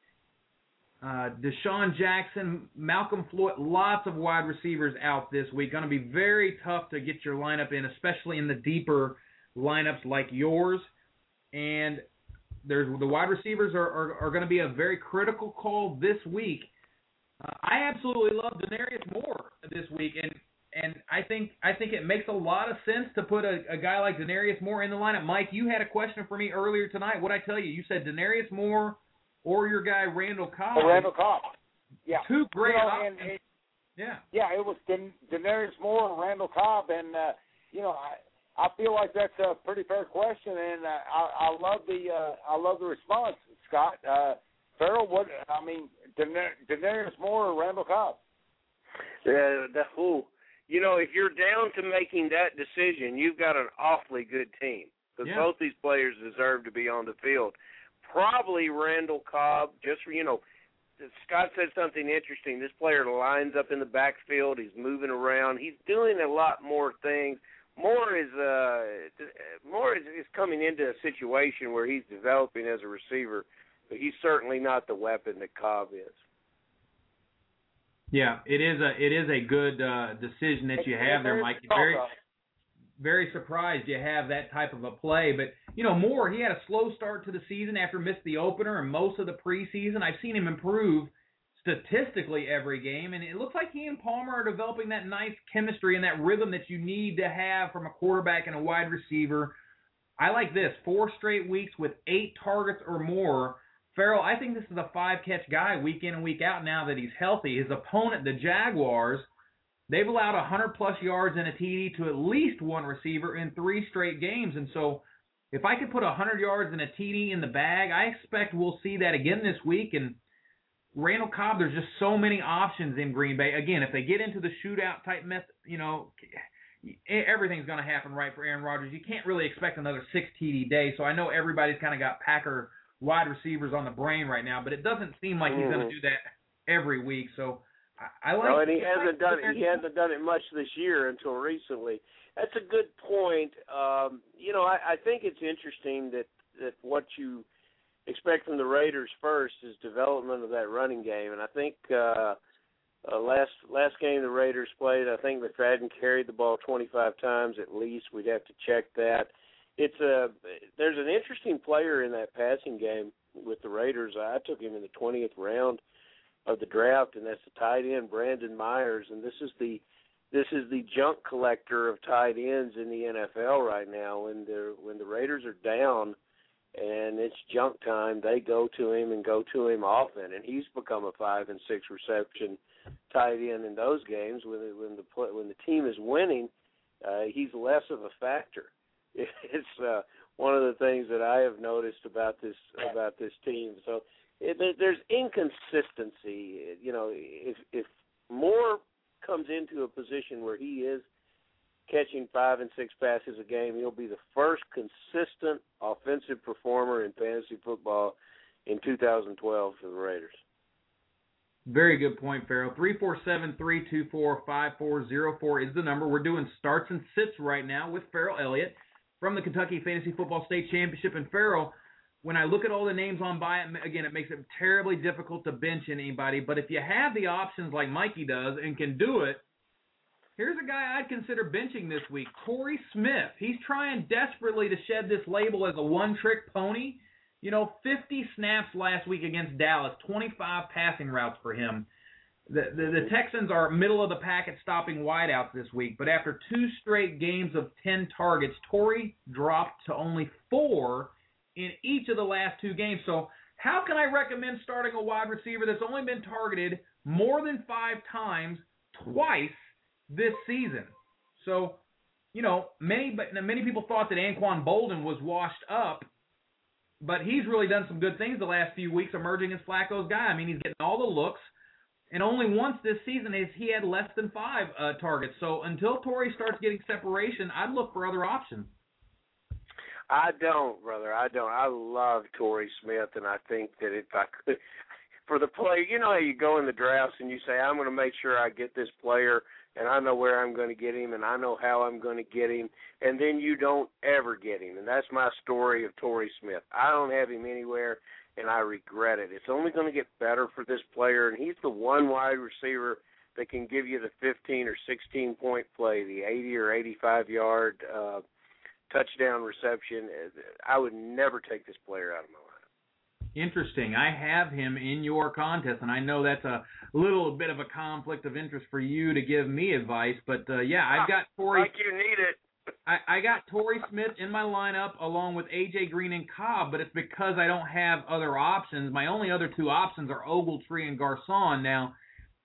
uh, DeSean Jackson, Malcom Floyd. Lots of wide receivers out this week. Going to be very tough to get your lineup in, especially in the deeper lineups like yours. And there's the wide receivers are, are, are going to be a very critical call this week. Uh, I absolutely love Denarius Moore this week, and and I think I think it makes a lot of sense to put a, a guy like Denarius Moore in the lineup. Mike, you had a question for me earlier tonight. What I tell you? You said Denarius Moore or your guy Randall Cobb. Oh, Randall Cobb. Yeah. Two great you know, options. and it, yeah. Yeah, it was Den- Denarius Moore and Randall Cobb, and uh, you know I I feel like that's a pretty fair question, and uh, I I love the uh, I love the response, Scott. Uh, Ferrell, what I mean, Denarius Moore or Randall Cobb? Yeah, that fool you know, if you're down to making that decision, you've got an awfully good team because Yeah. both these players deserve to be on the field. Probably Randall Cobb, just for you know, Scott said something interesting. This player lines up in the backfield. He's moving around. He's doing a lot more things. Moore is uh Moore is, is coming into a situation where he's developing as a receiver, but he's certainly not the weapon that Cobb is. Yeah, it is a it is a good uh, decision that you have there, Mike. Very very surprised you have that type of a play, but you know Moore he had a slow start to the season after missed the opener and most of the preseason. I've seen him improve statistically every game, and it looks like he and Palmer are developing that nice chemistry and that rhythm that you need to have from a quarterback and a wide receiver. I like this four straight weeks with eight targets or more Ferrell, I think this is a five catch guy week in and week out now that he's healthy. His opponent, the Jaguars, they've allowed 100 plus yards and a TD to at least one receiver in three straight games. And so if I could put 100 yards and a TD in the bag, I expect we'll see that again this week. And Randall Cobb, there's just so many options in Green Bay. Again, if they get into the shootout type method, you know, everything's going to happen right for Aaron Rodgers. You can't really expect another six TD day. So I know everybody's kind of got Packer wide receivers on the brain right now, but it doesn't seem like he's going to Mhm. do that every week. So I, I like. No, and he hasn't done it. He hasn't done it much this year until recently. That's a good point. Um, you know, I, I think it's interesting that that what you expect from the Raiders first is development of that running game, and I think uh, uh, last last game the Raiders played, I think McFadden carried the ball 25 times at least. We'd have to check that. It's a there's an interesting player in that passing game with the Raiders. I took him in the 20th round of the draft, and that's the tight end Brandon Myers, and this is the this is the junk collector of tight ends in the NFL right now. When the when the Raiders are down and it's junk time, they go to him and go to him often, and he's become a five and six reception tight end in those games. When when the play, when the team is winning, uh, he's less of a factor. [laughs] It's uh, one of the things that I have noticed about this about this team. So it, there's inconsistency. You know, if if Moore comes into a position where he is catching five and six passes a game. He'll be the first consistent offensive performer in fantasy football in 2012 for the Raiders. Very good point, Ferrell. 347-324-5404 is the number. We're doing starts and sits right now with Ferrell Elliott from the Kentucky Fantasy Football State Championship. And Ferrell, when I look at all the names on by, again, it makes it terribly difficult to bench anybody. But if you have the options like Mikey does and can do it, here's a guy I'd consider benching this week, Torrey Smith. He's trying desperately to shed this label as a one-trick pony. You know, 50 snaps last week against Dallas, 25 passing routes for him. The, the, the Texans are middle of the pack at stopping wideouts this week, but after two straight games of 10 targets, Torrey dropped to only four in each of the last two games. So, how can I recommend starting a wide receiver that's only been targeted more than five times twice this season? So, you know, many many people thought that Anquan Boldin was washed up but he's really done some good things the last few weeks, emerging as Flacco's guy. I mean, he's getting all the looks, and only once this season has he had less than five uh, targets. So until Torrey starts getting separation, I'd look for other options. I don't, brother. I don't. I love Torrey Smith, and I think that if I could, [laughs] for the player, you know how you go in the drafts and you say, I'm going to make sure I get this player and I know where I'm going to get him, and I know how I'm going to get him, and then you don't ever get him. And that's my story of Torrey Smith. I don't have him anywhere, and I regret it. It's only going to get better for this player, and he's the one wide receiver that can give you the 15 or 16 point play, the 80 or 85 yard uh, touchdown reception. I would never take this player out of my life. Interesting. I have him in your contest, and I know that's a little bit of a conflict of interest for you to give me advice. But uh, yeah, I've got Torrey. [laughs] Like you need it. I, I got Torrey Smith in my lineup along with AJ Green and Cobb, but it's because I don't have other options. My only other two options are Ogletree and Garcon. Now,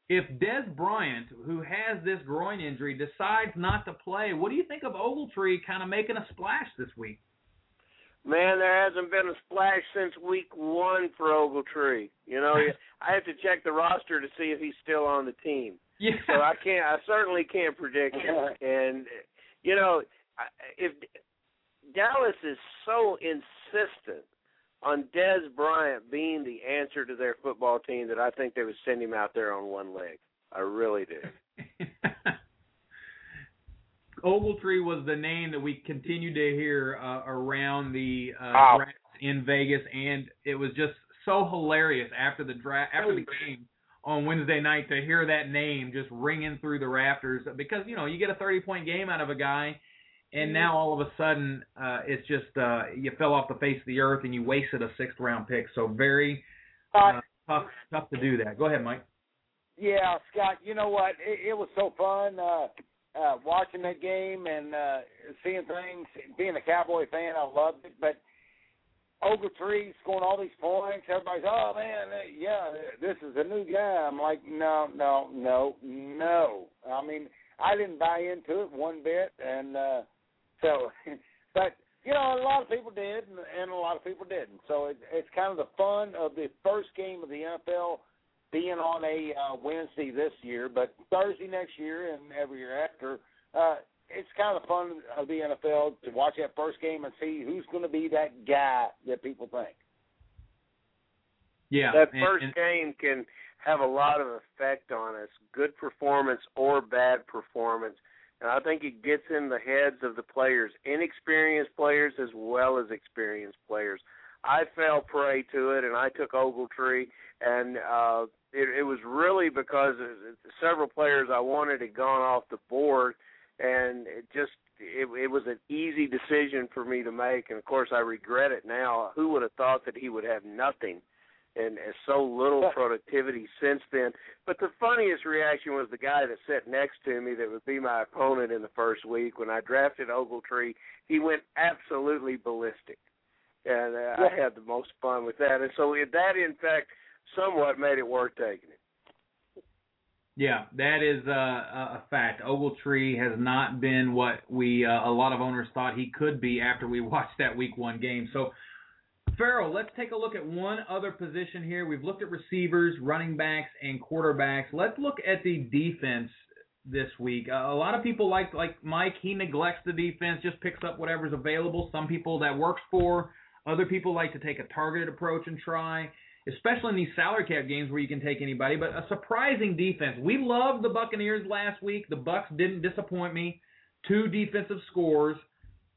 if Dez Bryant, who has this groin injury, decides not to play, what do you think of Ogletree kind of making a splash this week? Man, there hasn't been a splash since week one for Ogletree. You know, [laughs] I have to check the roster to see if he's still on the team. Yeah. So I can't. I certainly can't predict it. [laughs] And you know, if Dallas is so insistent on Dez Bryant being the answer to their football team that I think they would send him out there on one leg. I really do. [laughs] Ogletree was the name that we continued to hear uh, around the uh, draft in Vegas, and it was just so hilarious after the draft, after the game on Wednesday night to hear that name just ringing through the rafters because you know you get a 30 point game out of a guy, and now all of a sudden uh, it's just uh, you fell off the face of the earth and you wasted a sixth round pick. So very uh, tough tough to do that. Go ahead, Mike. Yeah, Scott. You know what? It, it was so fun. Uh, uh, watching that game and uh, seeing things. Being a Cowboy fan, I loved it. But Ogletree scoring all these points, everybody's, oh man, uh, yeah, this is a new guy. I'm like, no, no, no, no. I mean, I didn't buy into it one bit, and uh, so, [laughs] but you know, a lot of people did, and, a lot of people didn't. So it, it's kind of the fun of the first game of the NFL being on a uh, Wednesday this year, but Thursday next year and every year after, uh, it's kind of fun of the NFL to watch that first game and see who's going to be that guy that people think. Yeah, that and, first and, game can have a lot of effect on us, good performance or bad performance. And I think it gets in the heads of the players, inexperienced players as well as experienced players. I fell prey to it, and I took Ogletree, and uh, it, it was really because several players I wanted had gone off the board, and it just it, it was an easy decision for me to make. And of course, I regret it now. Who would have thought that he would have nothing? and so little productivity since then. But the funniest reaction was the guy that sat next to me that would be my opponent in the first week when I drafted Ogletree. He went absolutely ballistic and uh, yeah. I had the most fun with that. And so that, in fact, somewhat made it worth taking it. Yeah, that is uh, a fact. Ogletree has not been what we uh, a lot of owners thought he could be after we [laughs] watched that Week One game. So, Ferrell, let's take a look at one other position here. We've looked at receivers, running backs, and quarterbacks. Let's look at the defense this week. Uh, a lot of people like like Mike. He neglects the defense, just picks up whatever's available. Some people that works for. Other people like to take a targeted approach and try, especially in these salary cap games where you can take anybody. But a surprising defense. We loved the Buccaneers last week. The Bucs didn't disappoint me. Two defensive scores.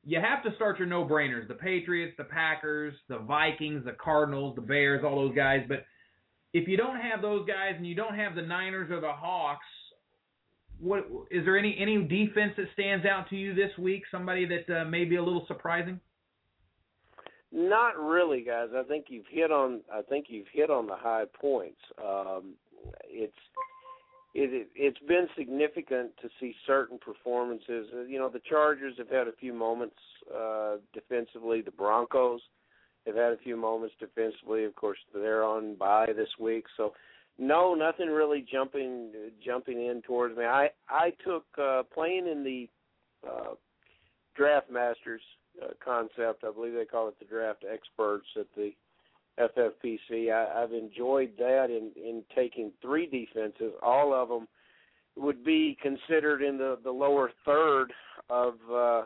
You have to start your no-brainers. The Patriots, the Packers, the Vikings, the Cardinals, the Bears, all those guys. But if you don't have those guys and you don't have the Niners or the Hawks, what is there any any defense that stands out to you this week? Somebody that uh, may be a little surprising? Not really, guys. I think you've hit on. I think you've hit on the high points. Um, it's it, it's been significant to see certain performances. Uh, you know, the Chargers have had a few moments uh, defensively. The Broncos have had a few moments defensively. Of course, they're on bye this week, so no, nothing really jumping jumping in towards me. I I took uh, playing in the uh, Draft Masters uh, concept. I believe they call it the draft experts at the FFPC. I, I've enjoyed that in in taking three defenses. All of them would be considered in the the lower third of uh,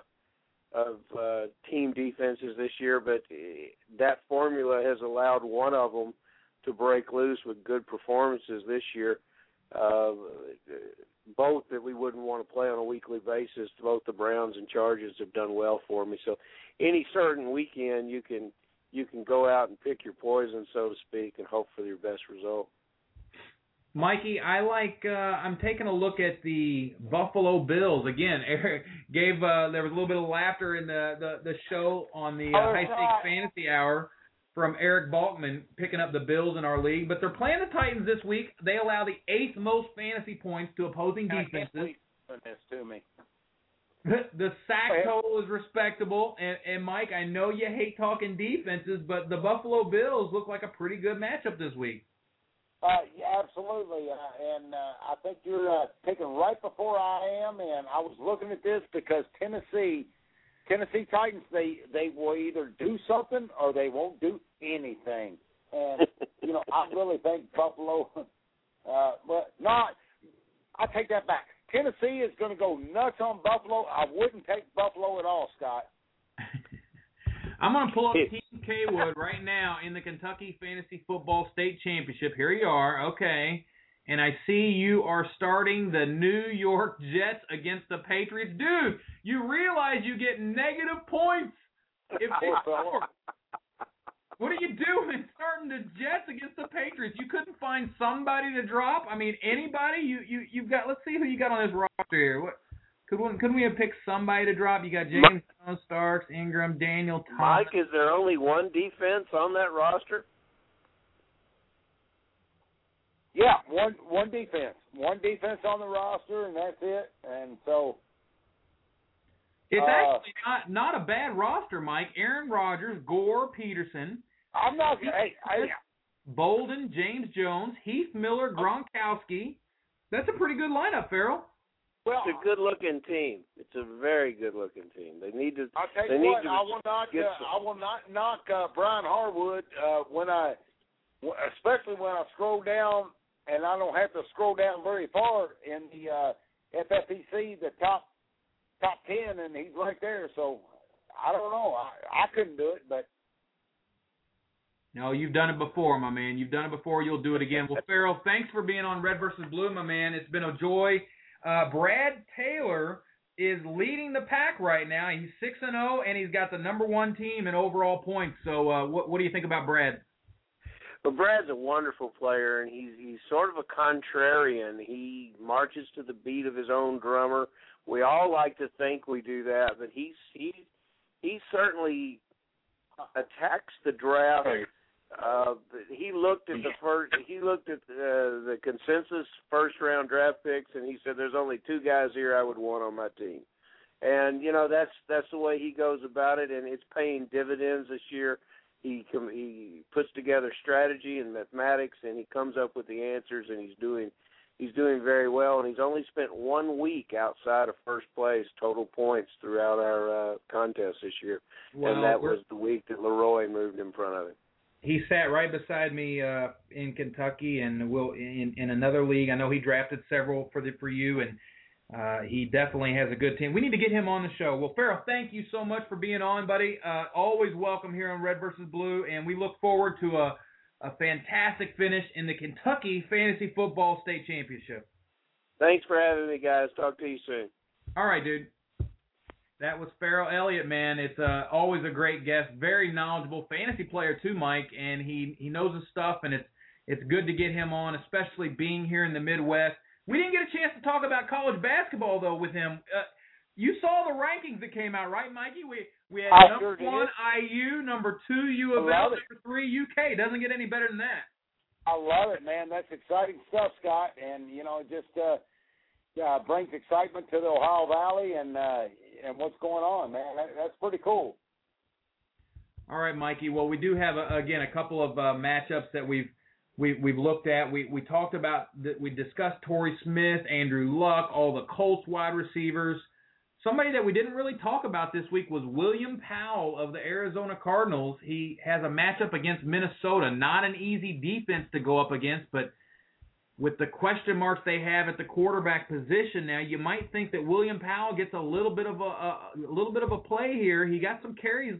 of uh, team defenses this year, but uh, that formula has allowed one of them to break loose with good performances this year. Uh, both that we wouldn't want to play on a weekly basis. Both the Browns and Chargers have done well for me. So any certain weekend you can you can go out and pick your poison, so to speak, and hope for your best result. Mikey, I like. Uh, I'm taking a look at the Buffalo Bills again. [laughs] Eric gave. Uh, there was a little bit of laughter in the the, the show on the uh, Oh, High Stakes Fantasy Hour from Eric Balkman picking up the Bills in our league. But they're playing the Titans this week. They allow the eighth most fantasy points to opposing I defenses. this to me. The, [laughs] the sack total is respectable, and, and Mike, I know you hate talking defenses, but the Buffalo Bills look like a pretty good matchup this week. Uh, yeah, absolutely, uh, and uh, I think you're uh, picking right before I am. And I was looking at this because Tennessee, Tennessee Titans, they they will either do something or they won't do anything. And [laughs] you know, I really think Buffalo. [laughs] Uh, but not. I take that back. Tennessee is going to go nuts on Buffalo. I wouldn't take Buffalo at all, Scott. [laughs] I'm going to pull up Team Kwood right now in the Kentucky Fantasy Football State Championship. Here you are, okay. And I see you are starting the New York Jets against the Patriots. Dude, you realize you get negative points if [laughs] they score. What are you doing [laughs] starting the Jets against the Patriots? You couldn't find somebody to drop? I mean, anybody? You you you've got let's see who you got on this roster here. What could one couldn't we have picked somebody to drop? You got James Jones, Starks, Ingram, Daniel Thomas. Mike, is there only one defense on that roster? Yeah, one one defense, one defense on the roster, and that's it. And so It's Uh, actually not not a bad roster, Mike. Aaron Rodgers, Gore, Peterson, I'm not. Hey, hey, Boldin, James Jones, Heath Miller, Gronkowski. That's a pretty good lineup, Ferrell. well, It's a good-looking team. It's a very good-looking team. They need to. I'll tell they you need what. to I will not. Uh, I will not knock uh, Brian Harwood uh, when I, especially when I scroll down, and I don't have to scroll down very far in the uh, FFPC, the top top ten, and he's right there. So I don't know. I I couldn't do it, but No, you've done it before, my man. You've done it before. You'll do it again. Well, Ferrell, thanks for being on Red versus Blue, my man. It's been a joy. Uh, Brad Taylor is leading the pack right now. He's six and zero, and he's got the number one team in overall points. So, uh, what what do you think about Brad? But Brad's a wonderful player, and he's he's sort of a contrarian. He marches to the beat of his own drummer. We all like to think we do that, but he's he he certainly attacks the draft. Uh, he looked at the first. He looked at the, the consensus first round draft picks, and he said, "There's only two guys here I would want on my team." And you know that's that's the way he goes about it, and it's paying dividends this year he com- he puts together strategy and mathematics and he comes up with the answers and he's doing he's doing very well and he's only spent one week outside of first place total points throughout our uh, contest this year and that was the week that Leroy moved in front of him. he sat right beside me uh in Kentucky and will in in another league. I know he drafted several for the for you and uh, he definitely has a good team. We need to get him on the show. Well, Ferrell, thank you so much for being on, buddy. Uh, always welcome here on Red versus Blue, and we look forward to a, a fantastic finish in the Kentucky Fantasy Football State Championship. Thanks for having me, guys. Talk to you soon. All right, dude. That was Ferrell Elliott, man. It's uh, always a great guest, very knowledgeable fantasy player too, Mike, and he he knows his stuff, and it's it's good to get him on, especially being here in the Midwest. We didn't get a chance to talk about college basketball though with him. Uh, you saw the rankings that came out, right, Mikey? We we had I number sure one did. IU, number two U of L, number three UK. Doesn't get any better than that. I love it, man. That's exciting stuff, Scott, and you know, just uh, uh, brings excitement to the Ohio Valley and uh, and what's going on, man. That, that's pretty cool. All right, Mikey. Well, we do have a, again a couple of uh, matchups that we've we, we've looked at. We we talked about that. We discussed Torrey Smith, Andrew Luck, all the Colts wide receivers. Somebody that we didn't really talk about this week was William Powell of the Arizona Cardinals. He has a matchup against Minnesota. Not an easy defense to go up against, but with the question marks they have at the quarterback position now, you might think that William Powell gets a little bit of a, a, a little bit of a play here. He got some carries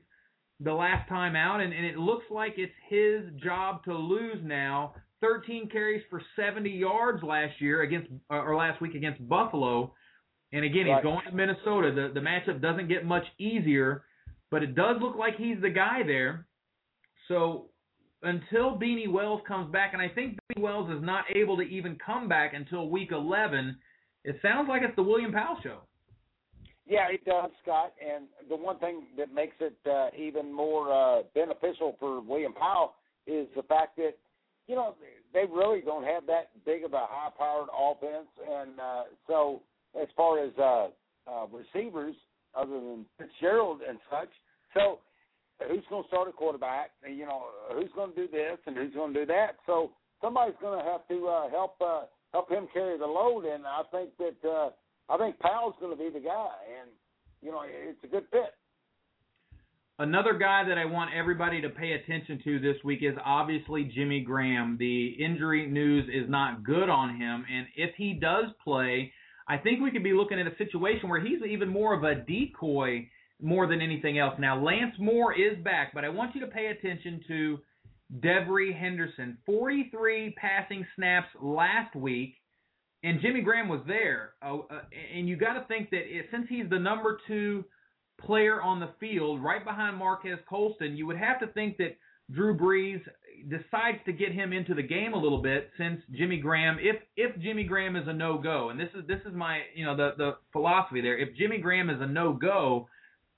the last time out, and, and it looks like it's his job to lose now. 13 carries for 70 yards last year against uh, or last week against Buffalo, and again Right. he's going to Minnesota. The the matchup doesn't get much easier, but it does look like he's the guy there. So until Beanie Wells comes back, and I think Beanie Wells is not able to even come back until week 11. It sounds like it's the William Powell show. Yeah, it does, Scott. And the one thing that makes it uh, even more uh, beneficial for William Powell is the fact that you know they really don't have that big of a high-powered offense, and uh, so as far as uh, uh, receivers, other than Fitzgerald and such, so who's going to start a quarterback? You know, who's going to do this and who's going to do that? So somebody's going to have to uh, help uh, help him carry the load, and I think that. Uh, I think Powell's going to be the guy, and you know it's a good fit. Another guy that I want everybody to pay attention to this week is obviously Jimmy Graham. The injury news is not good on him, and if he does play, I think we could be looking at a situation where he's even more of a decoy more than anything else. Now, Lance Moore is back, but I want you to pay attention to Devery Henderson. 43 passing snaps last week, and Jimmy Graham was there. Uh, uh, and you got to think that it, since he's the number two player on the field, right behind Marques Colston, you would have to think that Drew Brees decides to get him into the game a little bit since Jimmy Graham if if Jimmy Graham is a no go and this is this is my you know the the philosophy there if Jimmy Graham is a no go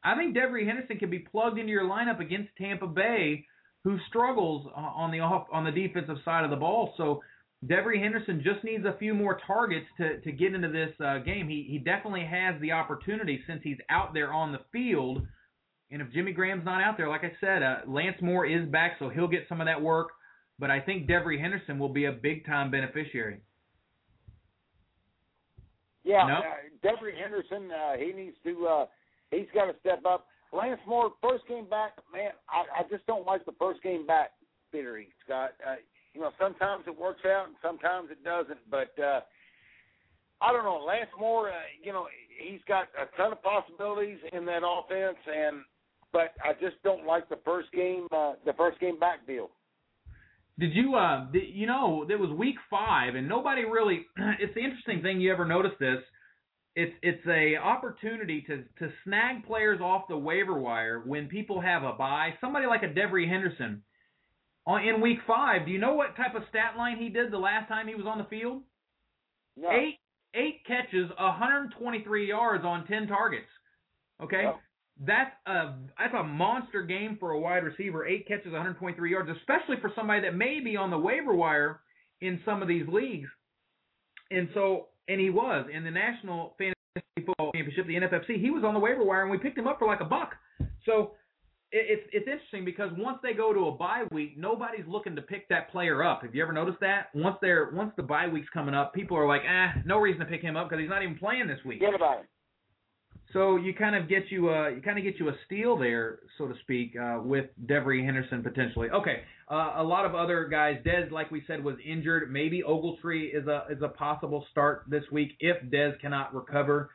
I think Devery Henderson can be plugged into your lineup against Tampa Bay who struggles on the off on the defensive side of the ball so Devery Henderson just needs a few more targets to to get into this uh, game he he definitely has the opportunity since he's out there on the field and if Jimmy Graham's not out there, like I said, uh, Lance Moore is back, so he'll get some of that work. But I think Devery Henderson will be a big time beneficiary. Yeah, No? uh, Devery Henderson, uh, he needs to, uh, he's got to step up. Lance Moore, first game back, man, I, I just don't like the first game back theory, Scott. Uh, you know, sometimes it works out and sometimes it doesn't. But uh, I don't know, Lance Moore, uh, you know, he's got a ton of possibilities in that offense, and but I just don't like the first game, uh, the first game back deal. Did you, uh, did, you know, it was week five, and nobody really. [clears throat] It's the interesting thing. You ever notice this? It's it's a opportunity to to snag players off the waiver wire when people have a bye. Somebody like a Devery Henderson, on in week five. Do you know what type of stat line he did the last time he was on the field? No. Eight eight catches, 123 yards on 10 targets. Okay, Yep. that's a that's a monster game for a wide receiver. Eight catches, 123 yards, especially for somebody that may be on the waiver wire in some of these leagues. And so, and he was in the National Fantasy Football Championship, the NFFC. He was on the waiver wire, and we picked him up for like a buck. So. It- It's it's interesting because once they go to a bye week, nobody's looking to pick that player up. Have you ever noticed that? Once they're once the bye week's coming up, people are like, ah, no reason to pick him up because he's not even playing this week. Forget about it. So you kind of get you a you kind of get you a steal there, so to speak, uh, with Devery Henderson potentially. Okay, uh, a lot of other guys. Dez, like we said, was injured. Maybe Ogletree is a is a possible start this week if Dez cannot recover.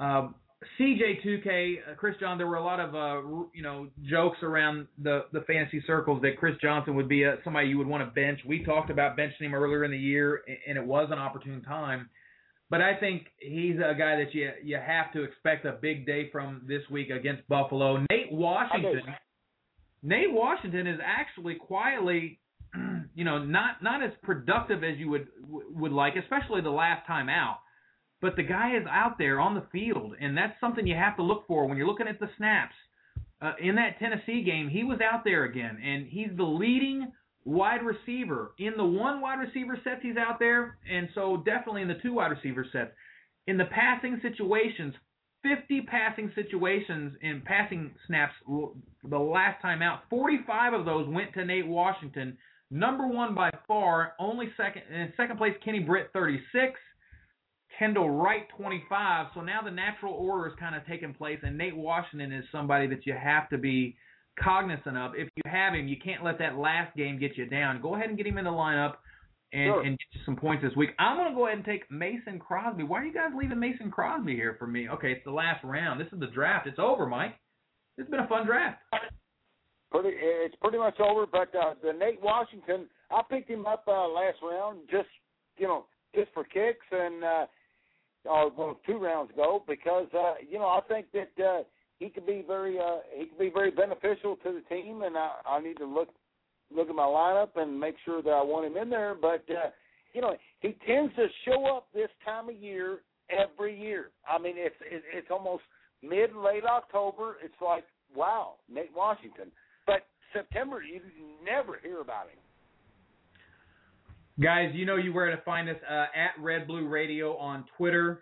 Um, CJ2K, uh, Chris John, there were a lot of uh, you know jokes around the the fantasy circles that Chris Johnson would be a, somebody you would want to bench. We talked about benching him earlier in the year, and it was an opportune time. But I think he's a guy that you you have to expect a big day from this week against Buffalo. Nate Washington, Nate Washington is actually quietly, [clears throat] you know, not not as productive as you would would like, especially the last time out. But the guy is out there on the field, and that's something you have to look for when you're looking at the snaps. Uh, in that Tennessee game, he was out there again, and he's the leading wide receiver in the one wide receiver sets he's out there, and so definitely in the two wide receiver sets. In the passing situations, 50 passing situations in passing snaps the last time out, 45 of those went to Nate Washington. Number one by far, only second in second place Kenny Britt 36, Kendall Wright 25. So now the natural order is kind of taking place, and Nate Washington is somebody that you have to be cognizant of. If you have him, you can't let that last game get you down. Go ahead and get him in the lineup and, Sure. and get you some points this week. I'm going to go ahead and take Mason Crosby. Why are you guys leaving Mason Crosby here for me? Okay, it's the last round. This is the draft. It's over, Mike. It's been a fun draft. Pretty, it's pretty much over. But uh, the Nate Washington, I picked him up uh, last round, just you know, just for kicks, and uh, or well, two rounds ago, because uh, you know I think that uh, he could be very uh, he could be very beneficial to the team, and I, I need to look look at my lineup and make sure that I want him in there. But uh, you know, he tends to show up this time of year every year. I mean, it's it, it's almost mid late October. It's like wow, Nate Washington. But September, you never hear about him. Guys, you know you where to find us uh, at Red Blue Radio on Twitter,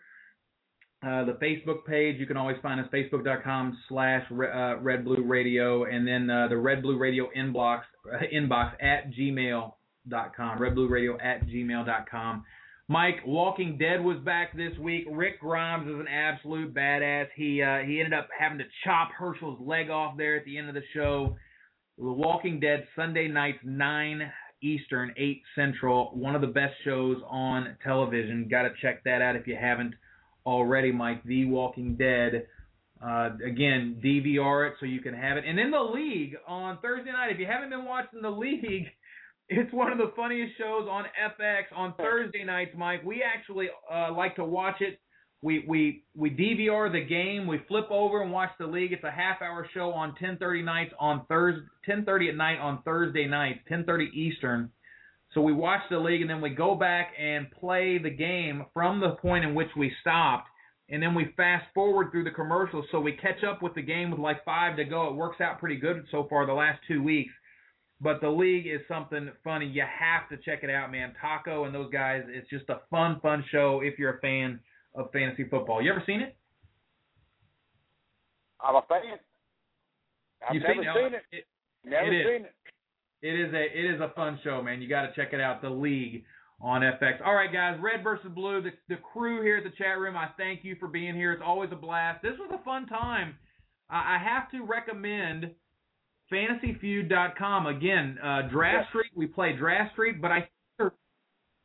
uh, the Facebook page. You can always find us facebook.com slash uh, Red Blue Radio, and then uh, the Red Blue Radio inbox uh, inbox at gmail.com. Red Blue Radio at gmail.com. Mike, Walking Dead was back this week. Rick Grimes is an absolute badass. He uh, he ended up having to chop Hershel's leg off there at the end of the show. The Walking Dead Sunday nights nine Eastern, 8 Central. One of the best shows on television. Got to check that out if you haven't already, Mike. The Walking Dead. Uh, again, DVR it so you can have it. And in the league on Thursday night, if you haven't been watching the league, [laughs] it's one of the funniest shows on FX on Thursday nights, Mike. We actually uh, like to watch it. We we we DVR the game. We flip over and watch the league. It's a half hour show on 10:30 nights on Thursday, 10:30 at night on Thursday nights, 10:30 Eastern. So we watch the league and then we go back and play the game from the point in which we stopped, and then we fast forward through the commercials so we catch up with the game with like five to go. It works out pretty good so far the last two weeks. But the league is something funny. You have to check it out, man. Taco and those guys. It's just a fun, fun show if you're a fan of fantasy football. You ever seen it? I'm a fan. I've You've never seen, seen it. it. Never it is. seen it. It is a it is a fun show, man. You got to check it out. The League on FX. All right, guys. Red versus Blue. The the crew here at the chat room. I thank you for being here. It's always a blast. This was a fun time. I, I have to recommend FantasyFeud.com again. Uh, Draft Yes. Street. We play Draft Street, but I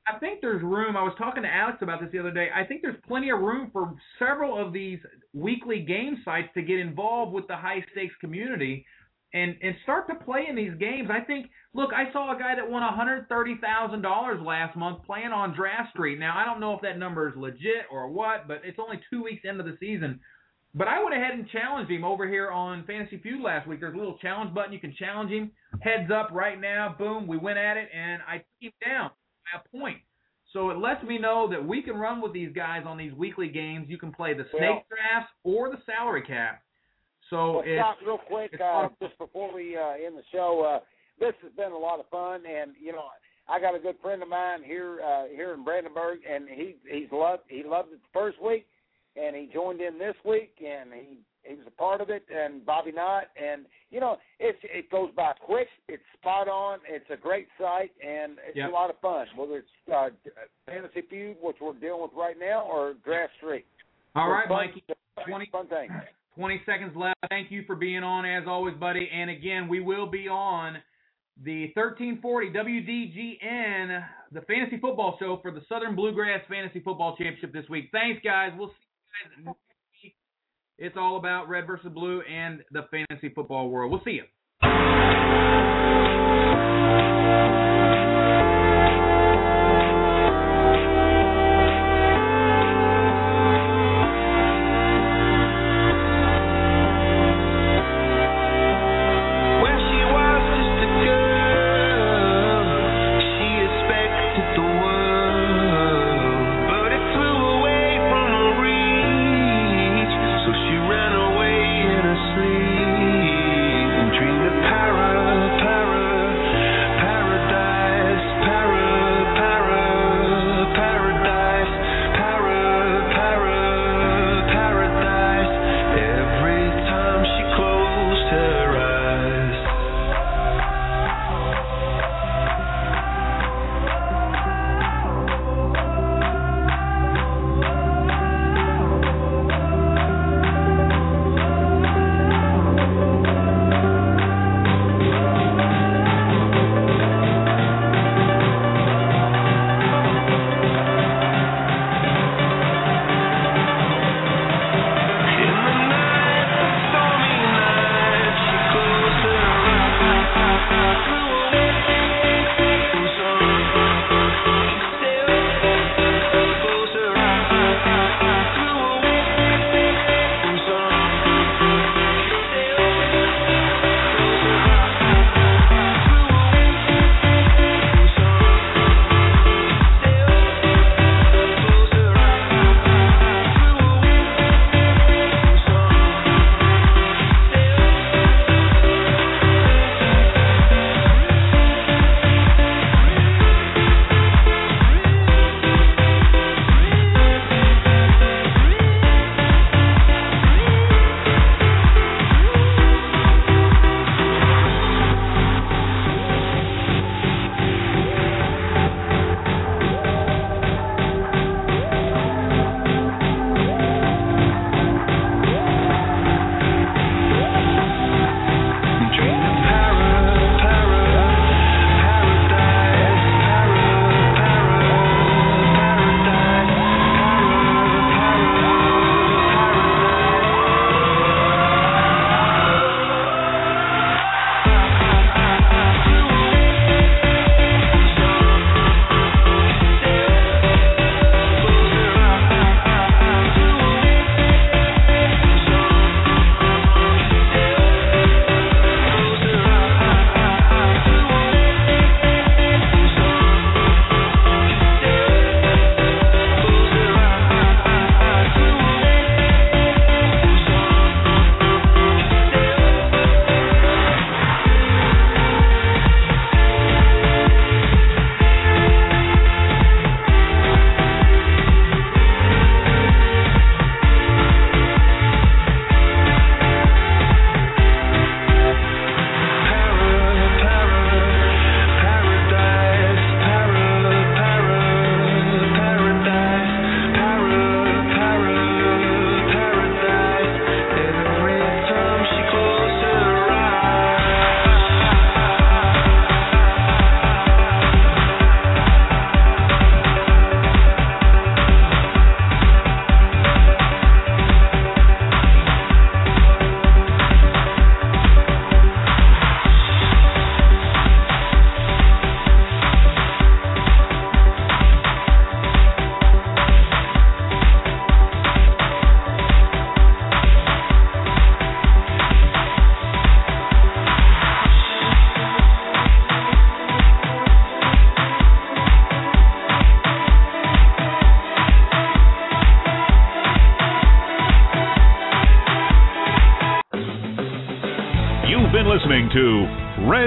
I think there's room. I was talking to Alex about this the other day. I think there's plenty of room for several of these weekly game sites to get involved with the high stakes community and and start to play in these games. I think. Look, I saw a guy that won $130,000 last month playing on Draft Street. Now I don't know if that number is legit or what, but it's only two weeks into the season. But I went ahead and challenged him over here on Fantasy Feud last week. There's a little challenge button. You can challenge him. Heads up right now. Boom. We went at it, and I took him down a point. So it lets me know that we can run with these guys on these weekly games. You can play the snake Well- drafts or the salary cap. So Well, it's, Scott, real quick, uh, just before we uh, end the show, uh, this has been a lot of fun, and you know, I got a good friend of mine here uh, here in Brandenburg, and he he's loved he loved it the first week, and he joined in this week, and he he was a part of it, and Bobby Knott, and you know, it's it goes by quick, it's spot on, it's a great site, and it's Yep. a lot of fun, whether it's uh, Fantasy Feud, which we're dealing with right now, or Draft Street. all right, fun- Mikey. 20, Fun thing. 20 seconds left. Thank you for being on as always, buddy. And again, we will be on the 1340 WDGN, the fantasy football show for the Southern Bluegrass Fantasy Football Championship this week. Thanks, guys. We'll see you guys. It's all about red versus blue and the fantasy football world. We'll see you.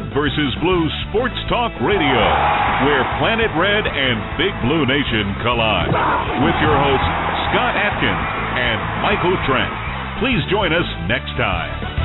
Red versus Blue Sports Talk Radio, where Planet Red and Big Blue Nation collide. With your hosts, Scott Atkins and Michael Trent. Please join us next time.